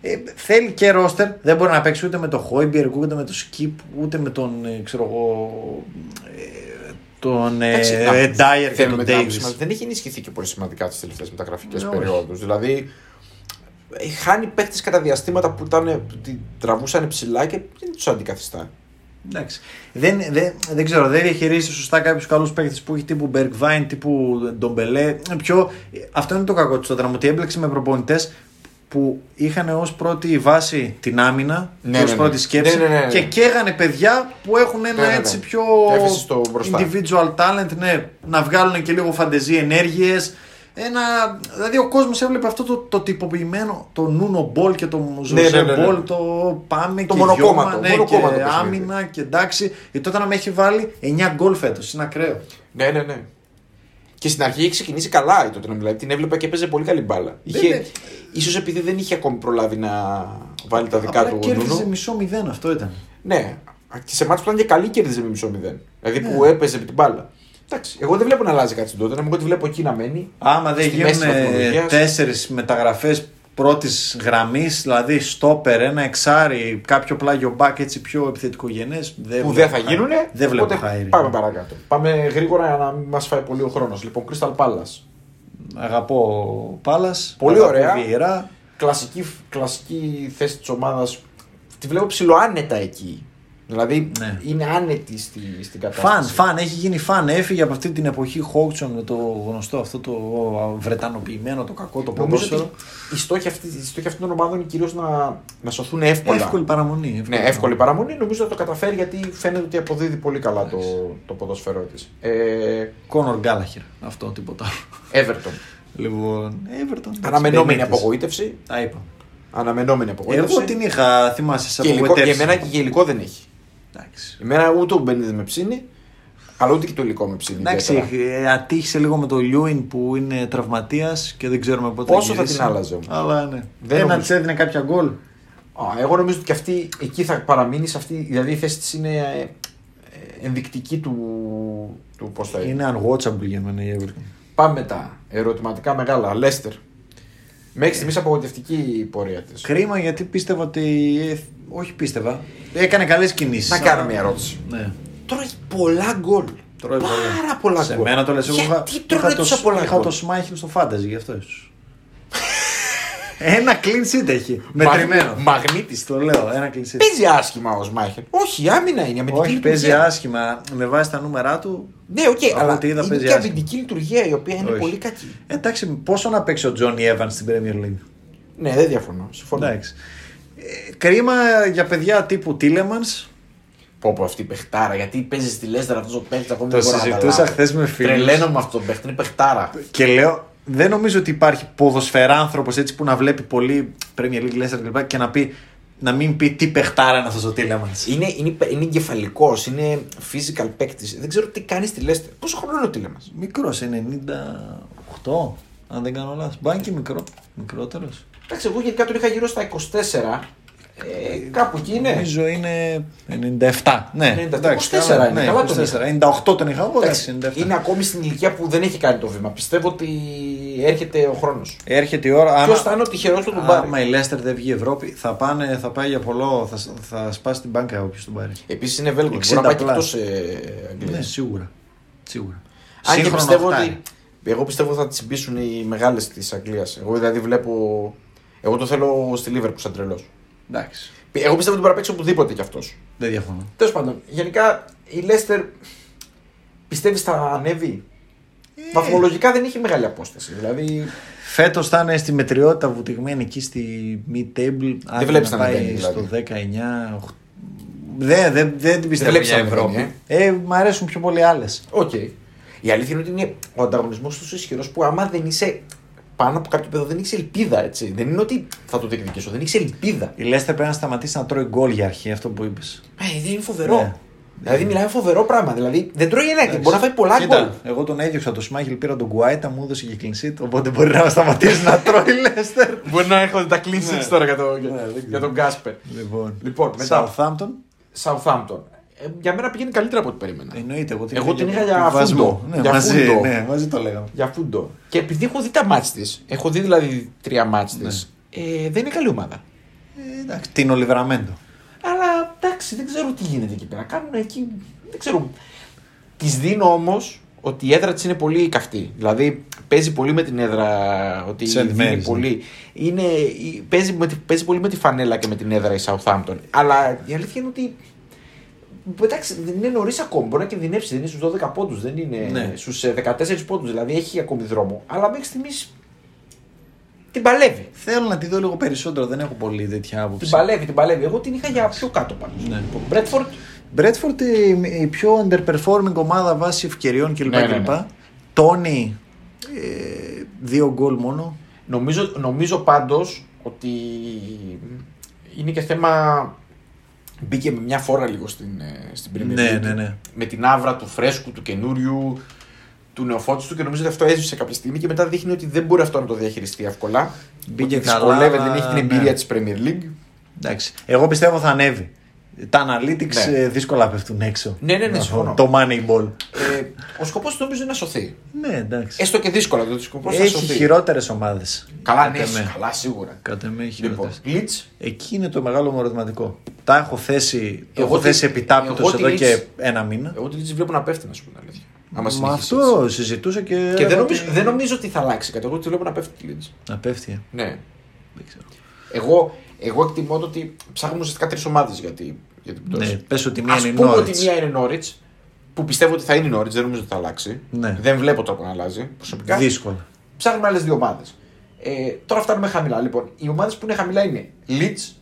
Ε, θέλει και ρόστερ, δεν μπορεί να παίξει ούτε με τον Χόιμπιερ, ούτε με τον Σκip, ούτε με τον ε, ξέρω εγώ. ε, τον ε, Εντάξει, να- ε, Dyer και θέλουμε τον την άποψη Davis. μας. Δεν έχει ενισχυθεί και πολύ σημαντικά τις τελευταίες μεταγραφικές Ναι, όχι. περιόδους. Δηλαδή, ε, χάνει παίχτε κατά διαστήματα που, ήταν, που την τραβούσαν ψηλά και δεν τους αντικαθιστά. Εντάξει. Δεν, δεν, δεν ξέρω, δεν διαχειρίζεται σωστά κάποιους καλούς παίκτες που έχει τύπου Bergwijn, τύπου Ντομπελέ. Πιο... Αυτό είναι το κακό του τότε, ότι έμπλεξε με προπονητές που είχαν ως πρώτη βάση την άμυνα, Ναι, ως ναι, ναι. πρώτη σκέψη Ναι, ναι, ναι, ναι. και καίγανε παιδιά που έχουν ένα Ναι, ναι, ναι. έτσι πιο Έφεση στο μπροστά. individual talent, ναι, να βγάλουν και λίγο φαντεζί ενέργειες. Ένα, δηλαδή ο κόσμος έβλεπε αυτό το, το τυποποιημένο, το Νούνο ball και το Ζωζέ ναι, ναι, ναι. ball, το πάμε Το και μονοκόμματο, γιόμα, ναι, μονοκόμματο και παιχνίδι. άμυνα και εντάξει. Η τότε να με έχει βάλει 9 γκολ φέτος. Είναι ακραίο. Ναι, ναι, ναι. Και στην αρχή είχε ξεκινήσει καλά η τότε δηλαδή. Την έβλεπα και έπαιζε πολύ καλή μπάλα. Είχε, ναι. ίσως επειδή δεν είχε ακόμη προλάβει να βάλει τα δικά Απλά του ο κέρδιζε Νούνο. μισό μηδέν, αυτό ήταν. Ναι. Και σε μάτς που ήταν και καλή κέρδιζε με μισό μηδέν. Δηλαδή Ναι. που έπαιζε με την μπάλα. Εντάξει. Εγώ δεν βλέπω να αλλάζει κάτι στην τότε. Εγώ τη βλέπω εκεί να μένει. Άμα δεν Στη μέση γίνουν της βαθμολογίας. τέσσερις μεταγραφές πρώτης γραμμής, δηλαδή στόπερ, ένα εξάρι, κάποιο πλάγιο μπακ έτσι πιο επιθετικογενές. που δεν θα γίνουν. Δεν βλέπω οπότε χάρη. Πάμε παρακάτω. Πάμε γρήγορα για να μην μας φάει πολύ ο χρόνος. Λοιπόν, Crystal Palace. Αγαπώ Πάλα. Πολύ ωραία. Βιερά. Κλασική, κλασική θέση της ομάδας. Τη βλέπω ψηλοάνετα εκεί. Δηλαδή Ναι. είναι άνετη στη, στην κατάσταση. Φαν, φαν, έχει γίνει φαν. Έφυγε από αυτή την εποχή Χόουτσον με το γνωστό αυτό το βρετανοποιημένο, το κακό, το Νομίζω ποδόσφαιρο. ότι οι στόχοι, αυτή, οι στόχοι αυτών των ομάδων είναι κυρίως να, να σωθούν εύκολα. Εύκολη παραμονή. Ναι, εύκολη παραμονή. Νομίζω ότι το καταφέρει γιατί φαίνεται ότι αποδίδει πολύ καλά το, το ποδόσφαιρό της. Ε, Κόνορ Γκάλαχερ. Αυτό, τίποτα άλλο. Everton. Λοιπόν, Everton. εντάξει, Αναμενόμενη Benitez. απογοήτευση. Τα είπα. Αναμενόμενη απογοήτευση. Εγώ την είχα, θυμάσαι, σε και υλικό, για απογοητεύσει. μένα και υλικό δεν έχει. Εντάξει. Εμένα ούτε ο Μπένιδε με ψήνει, αλλά ούτε και το υλικό με ψήνει. Εντάξει, ιδιαίτερα. ε, ατύχησε λίγο με το Λιούιν που είναι τραυματίας και δεν ξέρουμε πότε Πόσο θα γυρίσει. την άλλαζε όμως. Αλλά ναι. Δεν Ένα νομίζω. της έδινε κάποια γκολ. Α, εγώ νομίζω ότι και αυτή εκεί θα παραμείνει. Σε αυτή, δηλαδή η θέση της είναι ε, ε, ενδεικτική του, του πώς θα είναι. Είναι unwatchable για μένα η Everton. Πάμε μετά. Ερωτηματικά μεγάλα. Λέστερ. Μέχρι στιγμής απογοητευτική η πορεία της. Κρίμα γιατί πίστευα ότι. ε, όχι πίστευα. Έκανε καλές κινήσεις. Να κάνω μια ερώτηση. Ναι. Τώρα έχει πολλά γκολ. Τρώει Πάρα πολλά. πολλά Σε γκολ. μένα το λες εγώ. είχα- Γιατί είχα τρώει το- τόσα πολλά Είχα γκολ; το Σμάιχελ στο fantasy γι' αυτό ίσως. Ένα clean sheet έχει. Μετρημένο. Μαγνήτης. Το λέω, ένα clean sheet. Παίζει άσχημα ο Σμάιχελ. Όχι, άμυνα είναι. Αμυντική Όχι, παίζει λειτουργία. άσχημα. Με βάση τα νούμερά του. Ναι, οκ, Από αλλά ό,τι είδα είναι παίζει και άσχημα. αμυντική λειτουργία η οποία είναι Όχι. πολύ κακή. Εντάξει, πόσο να παίξει ο Τζόνι Evans στην Premier League; Ναι, δεν διαφωνώ. Συμφωνώ. Εντάξει. Ε, κρίμα για παιδιά τύπου Τίλεμανς. Πω πω αυτή η παιχτάρα, γιατί παίζει στη Λέστερ αυτός ο παίχτης ακόμη Το δεν μπορώ να συζητούσα καταλάβω. χθες με φίλους. Τρελαίνω με αυτό τον παίχτη, είναι παιχτάρα. Και λέω, δεν νομίζω ότι υπάρχει ποδοσφαιράνθρωπος έτσι που να βλέπει πολύ Premier League Leicester κλπ. και να, πει, να μην πει τι παιχτάρα είναι αυτός ο Τίλεμανς. Είναι, είναι, είναι εγκεφαλικός, είναι physical παίκτης. Δεν ξέρω τι κάνει στη Λέστερ. Πόσο χρόνο είναι ο Τίλεμα. Μικρός, 98, αν δεν κάνω λάθος. Μπάνει και μικρό. Μικρότερος. Εντάξει, εγώ γενικά τον είχα γύρω στα 24. Ε, κάπου εκεί είναι. Νομίζω είναι 97. Ναι, 97, εντάξει, 24 καλά, είναι, ναι, καλά τον 24. 98 τον είχα εγώ, Εντάξει, εντάξει, 97. είναι ακόμη στην ηλικία που δεν έχει κάνει το βήμα. Πιστεύω ότι έρχεται ο χρόνος. Έρχεται η ώρα. Ποιος άμα- θα είναι ο τυχερός του τον πάρει. Άμα η Leicester δεν βγει Ευρώπη, θα, πάνε, θα πάει για πολλό. Θα, θα σπάσει την μπάνκα όποιος τον πάρει. Επίσης είναι Velcro. 60 Μπορεί να πάει και πλάς. εκτός ε, Αγγλίας. Ναι, σίγουρα. σίγουρα. Αν και Σύγχρονο πιστεύω οχτάρι. ότι. Εγώ πιστεύω θα τι μπήσουν οι μεγάλες της Αγγλίας. Εγώ δηλαδή βλέπω. Εγώ το θέλω στη Λίβερπουλ σαν τρελός. Εντάξει. Εγώ πιστεύω ότι μπορεί να παίξει οπουδήποτε κι αυτός. Δεν διαφωνώ. Τέλος πάντων, γενικά η Λέστερ πιστεύεις θα ανέβει; Ε. Βαθμολογικά δεν έχει μεγάλη απόσταση. Δηλαδή. Φέτος θα είναι στη μετριότητα βουτυγμένη εκεί στη mid-table. Αν βλέπεις να πάει ανεβαίνει, στο δηλαδή. 19. οχ- Δεν, δεν, δεν την πιστεύω βλέπεις για να Ευρώπη. βγαίνει, Ε, μ' αρέσουν πιο πολύ άλλες. Οκ. Η αλήθεια είναι ότι είναι ο ανταγωνισμός τόσο ισχυρός που άμα δεν είσαι πάνω από κάποιο επίπεδο δεν έχει ελπίδα. Έτσι. Δεν είναι ότι θα το διεκδικήσω, δεν έχει ελπίδα. Η Λέστερ πρέπει να σταματήσει να τρώει γκολ για αρχή, αυτό που είπες. Ε, δεν είναι φοβερό. Ναι. Δηλαδή μιλάμε φοβερό πράγμα. Δηλαδή δεν τρώει ένα και μπορεί να φάει πολλά γκολ. Κοίτα, εγώ τον έδιωξα το Σμάιχελ, πήρα τον Γκουάιτα, μου έδωσε και clean sheet, οπότε μπορεί να σταματήσει να τρώει η Λέστερ. Μπορεί να έρχονται τα clean sheet Ναι. τώρα για, το, Ναι, δεν για ξέρω. τον Γκάσπερ. Λοιπόν, Λοιπόν, μετά. Southampton. Southampton. Ε, για μένα πηγαίνει καλύτερα από ό,τι περίμενα. Εννοείται, εγώ την Εγώ την είχα για βασμό. φούντο. Ναι, Για μαζί, φούντο. ναι, μαζί το λέγαμε. Για φούντο. Και επειδή έχω δει τα μάτς της, έχω δει δηλαδή τρία μάτς Ναι. της, ε, δεν είναι καλή ομάδα. Ε, εντάξει, την Ολιβεραμέντο. Αλλά εντάξει, δεν ξέρω τι γίνεται εκεί πέρα. Κάνουν εκεί. Δεν ξέρω. Της δίνω όμως ότι η έδρα της είναι πολύ καυτή. Δηλαδή παίζει πολύ με την έδρα. Ότι St. δίνει Mary's, ναι. πολύ. Είναι, η- παίζει, με, τη- παίζει πολύ με τη φανέλα και με την έδρα η Southampton. Αλλά η αλήθεια είναι ότι. Εντάξει, δεν είναι νωρίς ακόμα. Μπορεί να κινδυνεύσει. Δεν είναι στους 12 πόντους, δεν είναι Ναι. στους 14 πόντους. Δηλαδή έχει ακόμη δρόμο. Αλλά μέχρι στιγμής την παλεύει. Θέλω να τη δω λίγο περισσότερο, δεν έχω πολύ τέτοια άποψη. Την παλεύει, την παλεύει. Εγώ την είχα για πιο κάτω πάνω. Ναι. Μπρέτφορντ Μπρέτφορντ η, η πιο underperforming ομάδα βάσει ευκαιριών κλπ. Ναι, ναι, κλπ. ναι. Τόνι, ε, δύο γκολ μόνο. Νομίζω, νομίζω πάντως ότι είναι και θέμα. Μπήκε με μια φόρα λίγο στην, ε, στην Premier Ναι, League. ναι, ναι. Με την άβρα του φρέσκου, του καινούριου, του νεοφώτιστου και νομίζω ότι αυτό έζησε κάποια στιγμή και μετά δείχνει ότι δεν μπορεί αυτό να το διαχειριστεί εύκολα. Μπήκε ότι καλά, δυσκολεύεται, αλλά- δεν έχει την εμπειρία ναι. της Premier League. Εντάξει. Εγώ πιστεύω θα ανέβει. Τα analytics Ναι. ε, δύσκολα πέφτουν έξω. Ναι, ναι, ναι, Από συμφωνώ. Το Moneyball. Ε, ο σκοπός του νομίζω είναι να σωθεί. Ναι, εντάξει. Έστω και δύσκολα, δηλαδή ο σκοπός είναι να Έχει σωθεί. χειρότερες ομάδες. Καλά, ναι, καλά, σίγουρα. Κατά με έχει Λοιπόν, χειρότερες. Leeds, Εκεί είναι το μεγάλο μου ερωτηματικό. Τα έχω θέσει, το Εγώ έχω τη- θέσει επιτάπητος εγώ τη εδώ Leeds- και ένα μήνα. εγώ τη Leeds βλέπω να πέφτει, να σου πω την αλήθεια. Άμα Μα συνεχίσεις αυτό έτσι. συζητούσα και. Και δεν έλεγα νομίζω, ότι- δεν νομίζω ότι θα αλλάξει κάτι. Εγώ τη βλέπω να πέφτει τη Leeds. Να πέφτει. ε. Ναι. Δεν ξέρω. Εγώ, εγώ εκτιμώ το ότι ψάχνουμε ουσιαστικά τρεις ομάδες για, τη, για την πτώση. Ναι, πες ότι μία Ας είναι η πούμε Norwich. ότι μία είναι Norwich, που πιστεύω ότι θα είναι η Norwich, δεν νομίζω ότι θα αλλάξει. Ναι. Δεν βλέπω τρόπο να αλλάζει προσωπικά. Δύσκολα. Ψάχνουμε άλλες δύο ομάδες. Ε, τώρα φτάνουμε χαμηλά. Λοιπόν, οι ομάδες που είναι χαμηλά είναι Leeds.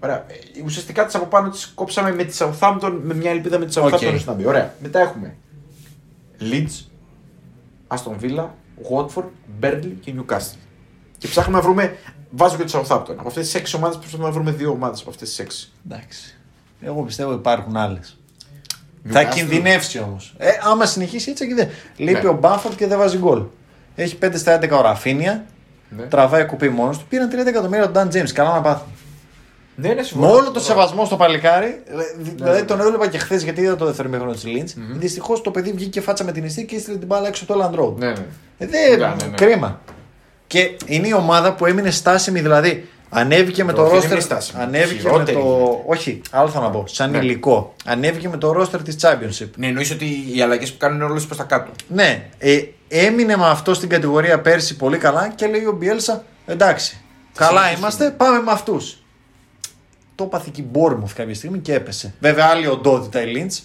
Ωραία. Ε, ουσιαστικά τις από πάνω τις κόψαμε με τη Southampton με μια ελπίδα με τη Southampton OK. okay. να μπει. Ωραία. Μετά έχουμε Leeds, Aston Villa, Watford, Burnley και Newcastle. Και ψάχνουμε να βρούμε. Βάζω και τη Southampton. Από αυτές τις 6 ομάδες προσπαθούμε να βρούμε δύο ομάδες από αυτές τις 6. Εντάξει. Εγώ πιστεύω υπάρχουν άλλες. Θα Newcastle. κινδυνεύσει όμως. Ε, άμα συνεχίσει έτσι, δεν. Λείπει Ναι. ο Μπάφορντ και δεν βάζει γκολ. Έχει 5 στα 11 ώρα αφήνεια. Ναι. Τραβάει κουπί μόνος του. Πήραν 30 εκατομμύρια τον Dan James. Καλά να πάθουν. Ναι, ναι, Με συμφωνώ. όλο το σεβασμό στο παλικάρι. Δηλαδή ναι. τον έβλεπα και χθες γιατί είδα το δεύτερο μήχρονο της Λίντς. Δυστυχώς το παιδί βγήκε φάτσα με την ιστή και έστειλε την μπάλα έξω από το Land Road. Ναι, ναι. Ε, δεν- Ναι, ναι, ναι. Κρίμα. Και είναι η ομάδα που έμεινε στάσιμη, δηλαδή ανέβηκε με το Όχι, δεν ρόστερ. είναι στάσιμη. Ανέβηκε με Χειρότερη το. είναι. Όχι, άλλο θα να πω. Σαν Ναι. υλικό. Ανέβηκε με το ρόστερ της Championship. Ναι, εννοείς ότι οι αλλαγές που κάνουν είναι όλες προς τα κάτω. Ναι, ε, έμεινε με αυτό στην κατηγορία πέρσι πολύ καλά και λέει ο Μπιέλσα εντάξει. Καλά συνεχίσουμε. είμαστε, πάμε με αυτούς. Το έπαθε και η Bournemouth κάποια στιγμή και έπεσε. Βέβαια, άλλη οντότητα η Lynch.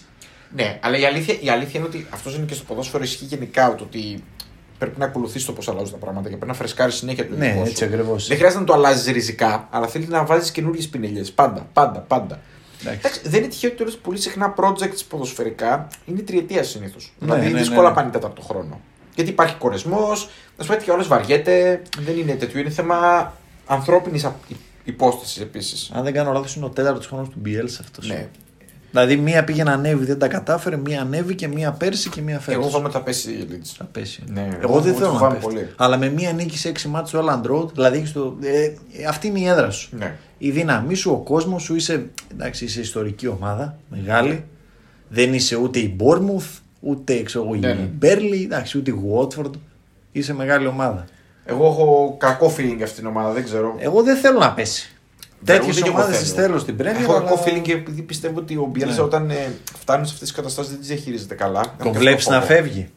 Ναι, αλλά η αλήθεια, η αλήθεια είναι ότι αυτός είναι και στο ποδόσφαιρο ισχύει γενικά το ότι πρέπει να ακολουθεί το πώς αλλάζουν τα πράγματα και πρέπει να φρεσκάρει συνέχεια το Ναι, υλικό έτσι σου. ακριβώς. Δεν χρειάζεται να το αλλάζει ριζικά, αλλά θέλει να βάζεις καινούριες πινελιές. Πάντα, πάντα, πάντα. Εντάξει. Εντάξει, δεν είναι τυχαίο ότι όλες πολύ συχνά projects ποδοσφαιρικά είναι τριετίας συνήθως. Ναι, δηλαδή ναι, ναι, δύσκολα ναι. πάνε τέταρτο χρόνο. Γιατί υπάρχει κορεσμός, να σου πω ότι και όλες βαριέται, δεν είναι τέτοιο. Είναι θέμα ανθρώπινης υπόστασης επίσης. Αν δεν κάνω λάθος, είναι ο τέταρτος χρόνος του Μπιέλσα αυτός. Ναι. Δηλαδή, μία πήγε να ανέβει, δεν τα κατάφερε, μία ανέβηκε, μία πέρσι και μία φέτο. Εγώ φοβάμαι ότι θα πέσει η Leeds. Θα πέσει. Ναι, εγώ, εγώ δεν το θέλω να φοβάμαι πέφτει. πολύ. Αλλά με μία νίκη σε 6 μάτς στο Elland Road, δηλαδή έχεις το, ε, ε, αυτή είναι η έδρα σου. Ναι. Η δύναμή σου, ο κόσμος σου, είσαι, εντάξει, είσαι ιστορική ομάδα, μεγάλη. Δεν είσαι ούτε η Bournemouth, ούτε ξέρω, εγώ, Ναι, η ναι. Μπέρλι, εντάξει, ούτε η Watford. Είσαι μεγάλη ομάδα. Εγώ έχω κακό feeling για αυτήν την ομάδα, δεν ξέρω. Εγώ δεν θέλω να πέσει. Ούτε Τέτοιες κι εγώ ομάδες θέλω. τι θέλω στην Premier. Έχω αλλά- κακό feeling και επειδή πιστεύω ότι ο Μπιέλσα Ναι. όταν ε, φτάνει σε αυτές τις καταστάσεις δεν τις διαχειρίζεται καλά. Έχω Τον και βλέπεις αυτό να φόβο. φεύγει.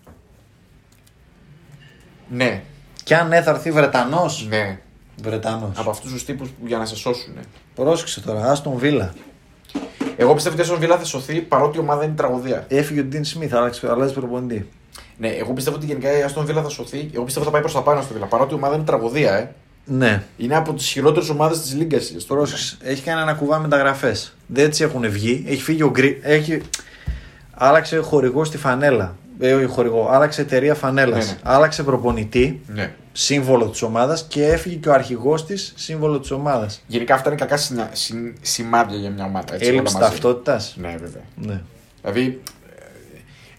Ναι, Και αν ναι, θα έρθει Βρετανός. ναι. Βρετανός. Από αυτούς τους τύπους που για να σε σώσουν. Πρόσεξε τώρα, Άστον Βίλα. Εγώ πιστεύω ότι η Aston Villa θα σωθεί παρότι η ομάδα είναι τραγωδία. Έφυγε ο Ντίν Σμιθ, αλλάζει αλλάζει προπονητή. Ναι, εγώ πιστεύω ότι γενικά η Aston Villa θα σωθεί. Εγώ πιστεύω θα πάει προς τα πάνω στο Villa. Παρότι η ομάδα είναι τραγωδία, ε. Ναι. Είναι από τις χειρότερες ομάδες της Λίγκας. Πρόσεξε. Έχει κάνει ένα κουβά μεταγραφές. Δεν έτσι έχουν βγει. Έχει φύγει ο Γκρι. Έχει... Άλλαξε χορηγό στη φανέλα. Ε, όχι χορηγό. Άλλαξε εταιρεία φανέλας. Ναι, ναι. Άλλαξε προπονητή. Ναι. Σύμβολο της ομάδας και έφυγε και ο αρχηγός της σύμβολο της ομάδας. Γενικά αυτά είναι κακά συνα... συ- σημάδια για μια ομάδα. Έτσι, Έλλειψη όλα μαζί. ταυτότητας. Ναι, βέβαια. Ναι. Δηλαδή,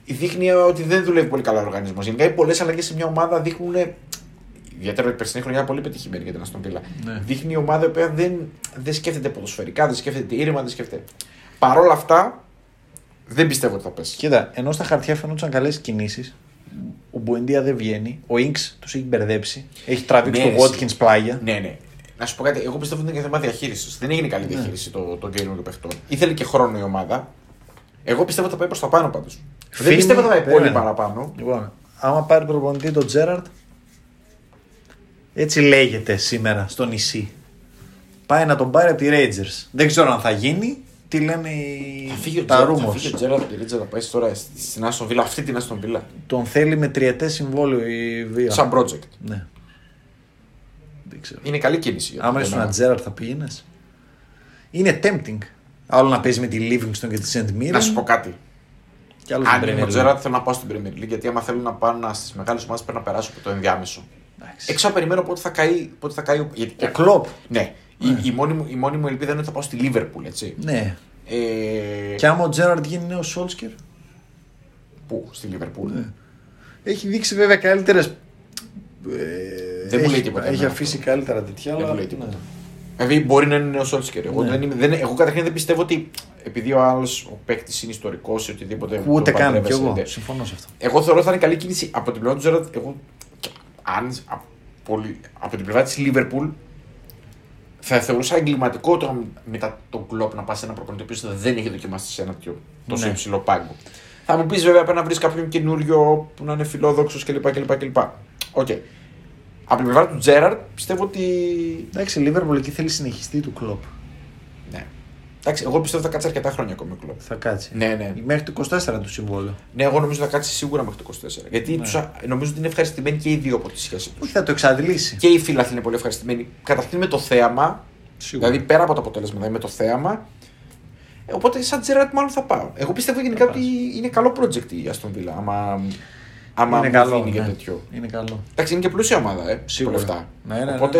ε, δείχνει ότι δεν δουλεύει πολύ καλά ο οργανισμός. Γενικά, οι πολλές αλλαγές σε μια ομάδα δείχνουν. Ιδιαίτερα η περσινή χρονιά πολύ πετυχημένη για την Αστον Βίλα. Ναι. Δείχνει η ομάδα η οποία δεν, δεν σκέφτεται ποδοσφαιρικά, δεν σκέφτεται ήρεμα, δεν σκέφτεται. Παρ' όλα αυτά, δεν πιστεύω ότι θα πέσει. Κοίτα, ενώ στα χαρτιά φαινόντουσαν καλές κινήσεις, ο Μπουεντία δεν βγαίνει. Ο νξ τους έχει μπερδέψει. Έχει τραβήξει Ναι, το εσύ. Watkins πλάγια. Ναι, ναι. Να σου πω κάτι, εγώ πιστεύω ότι είναι και θέμα διαχείρισης. Δεν έγινε καλή διαχείριση το, το game των παιχτών. Ήθελε και χρόνο η ομάδα. Εγώ πιστεύω ότι θα πάει προς τα πάνω πάντως. Δεν Φήμη, πιστεύω ότι θα πάει πολύ περίμενε. παραπάνω. Λοιπόν, άμα πάρει προπονητή τον Τζέραρτ, έτσι λέγεται σήμερα στο νησί. Πάει να τον πάρει από τη Rangers. Δεν ξέρω αν θα γίνει. Τι λένε οι... Θα φύγει ο τα Τζέραρτ, θα rumors. φύγει ο Τζέραρτ από τη Ρίτσα, θα πάει τώρα στην Άστον Βίλα, αυτή την Άστον Βίλα. Τον θέλει με τριετές συμβόλαιο η Βία. Σαν project. Ναι. Δεν ξέρω. Είναι καλή κίνηση. για Άμα τον ήσουν Τονάνα. ένα Τζέραρτ θα πήγαινες. Είναι tempting. Άλλο να παίζει με τη Livingston και τη St. Mirren. Να σου πω κάτι. Κι άλλος στην Αν είμαι Premier ο League. Τζέραρτ, θέλω να πάω στην Premier League. Γιατί άμα θέλω να πάω στις μεγάλες ομάδες πρέπει να περάσω από το ενδιάμεσο. Εντάξει. Έξω να περιμένω πότε θα καεί. Πότε θα καεί ο- γιατί, Ο Κλοπ. Ναι. Η, η, μόνη μου, η μόνη μου ελπίδα είναι ότι θα πάω στη Λίβερπουλ, έτσι. Ναι. Ε, Και άμα ο Τζέραρτ γίνει νέος Σόλσκερ; Πού, στη Λίβερπουλ. Ναι. Έχει δείξει βέβαια καλύτερε. Δεν μου λέει τίποτα Έχει εμένα αφήσει αυτό. καλύτερα τέτοια. Δεν αλλά- μου λέει τίποτα. ναι. Δηλαδή μπορεί να είναι νέος Σόλτσκερ. Εγώ, Ναι. δεν είμαι, δεν, εγώ καταρχήν δεν πιστεύω ότι επειδή ο άλλος ο παίκτης είναι ιστορικός ή οτιδήποτε. Ούτε το καν κι παντρεύεσαι, εγώ. δεν- Συμφωνώ σε αυτό. Εγώ θεωρώ ότι θα είναι καλή κίνηση από την πλευρά του Τζέραντ. Εγώ, αν από, από την πλευρά της Λίβερπουλ, θα θεωρούσα εγκληματικό το μετά τον κλοπ να πας σε ένα προπονητή ο οποίος δεν έχει δοκιμάσει σε ένα τέτοιο τόσο Ναι. υψηλό πάγκο. Θα μου πεις βέβαια πρέπει να βρεις κάποιον καινούριο που να είναι φιλόδοξος κλπ. κλπ, κλπ. Οκ. Από την πλευρά του Τζέραρντ πιστεύω ότι. Εντάξει, η Λίβερπουλ εκεί θέλει συνεχιστή του Κλοπ. Ναι. Εντάξει, εγώ πιστεύω ότι θα κάτσει αρκετά χρόνια ακόμη ο Κλοπ. Θα κάτσει. Ναι, ναι. Μέχρι το 24 του συμβόλαιο. Ναι, εγώ νομίζω ότι θα κάτσει σίγουρα μέχρι το 24. Γιατί Ναι. τους α- νομίζω ότι είναι ευχαριστημένοι και οι δύο από τη σχέση του. Όχι, θα το εξαντλήσει. Και οι φίλαθλοι είναι πολύ ευχαριστημένοι. Καταρχήν με το θέαμα, Σίγουρα. δηλαδή πέρα από το αποτέλεσμα, δηλαδή με το θέαμα. Ε, Οπότε σαν Τζεράτ μάλλον θα πάω. Εγώ πιστεύω γενικά Θα ότι είναι καλό project η Aston Villa. Άμα, άμα είναι μου καλό. δίνει για ναι. τέτοιο. Είναι καλό. Εντάξει, είναι και πλούσια ομάδα, ε. Σίγουρα. με λεφτά. Ναι, ναι, ναι, Οπότε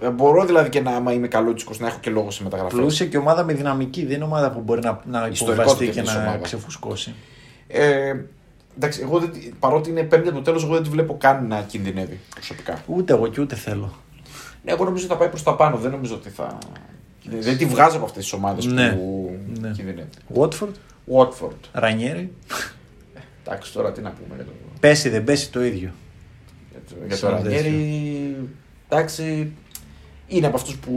ε, μπορώ δηλαδή και να, άμα είμαι καλό να έχω και λόγο σε μεταγραφές. Πλούσια και ομάδα με δυναμική. Δεν είναι ομάδα που μπορεί να, να Ιστορικό υποβαστεί της και να ομάδα. ξεφουσκώσει. Ε, εντάξει, εγώ δεν, τη- παρότι είναι πέμπτη από το τέλος, εγώ δεν τη βλέπω καν να κινδυνεύει προσωπικά. Ούτε εγώ και ούτε θέλω. Ναι, εγώ νομίζω ότι θα πάει προς τα πάνω. Δεν νομίζω ότι θα. Δεν, δεν τη βγάζω από αυτές τις ομάδες Ναι. που Ναι. κινδυνεύει. Watford, Watford. Ρανιέρι. Εντάξει, τώρα τι να πούμε για το, Πέσει δεν πέσει το ίδιο. για το, για το Σαν Ρανιέρι. Εντάξει, είναι από αυτούς που.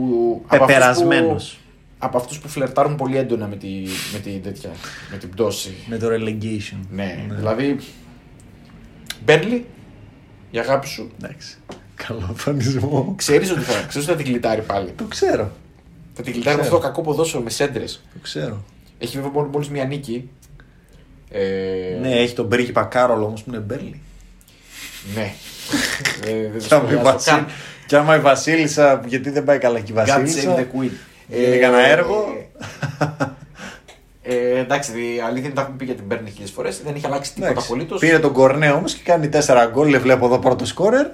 από αυτούς Πεπερασμένος. που- Από αυτούς που φλερτάρουν πολύ έντονα με, τη, με, τη, τέτοια, με την πτώση. Με το relegation. Ναι, δηλαδή. Μπέρλι, η αγάπη σου. Εντάξει. Καλό φανισμό. Ξέρεις ότι θα, ξέρεις ότι θα την κλειτάρει πάλι. Το ξέρω. Θα την κλειτάρει με Ξέρω. αυτό το κακό ποδόσφαιρο με σέντρες. Το ξέρω. Έχει βέβαια μόνο μόλις μία νίκη. Ε, Ναι, έχει τον πρίγκιπα Κάρολ όμως που είναι Μπέρλι. ναι. Ε, δεν το Κι άμα, η σχολιάζω Βασίλ... καν. κι άμα η Βασίλισσα, γιατί δεν πάει καλά και η God Βασίλισσα; save the queen. Γίνει κανένα έργο; Ε, εντάξει, η αλήθεια είναι ότι τα έχουμε πει για την Μπέρνη χίλιες φορές. Δεν έχει αλλάξει τίποτα Εντάξει. απολύτως. Πήρε τον Κορνέ όμως και κάνει 4 γκολ. Δεν βλέπω εδώ πρώτο σκόρερ.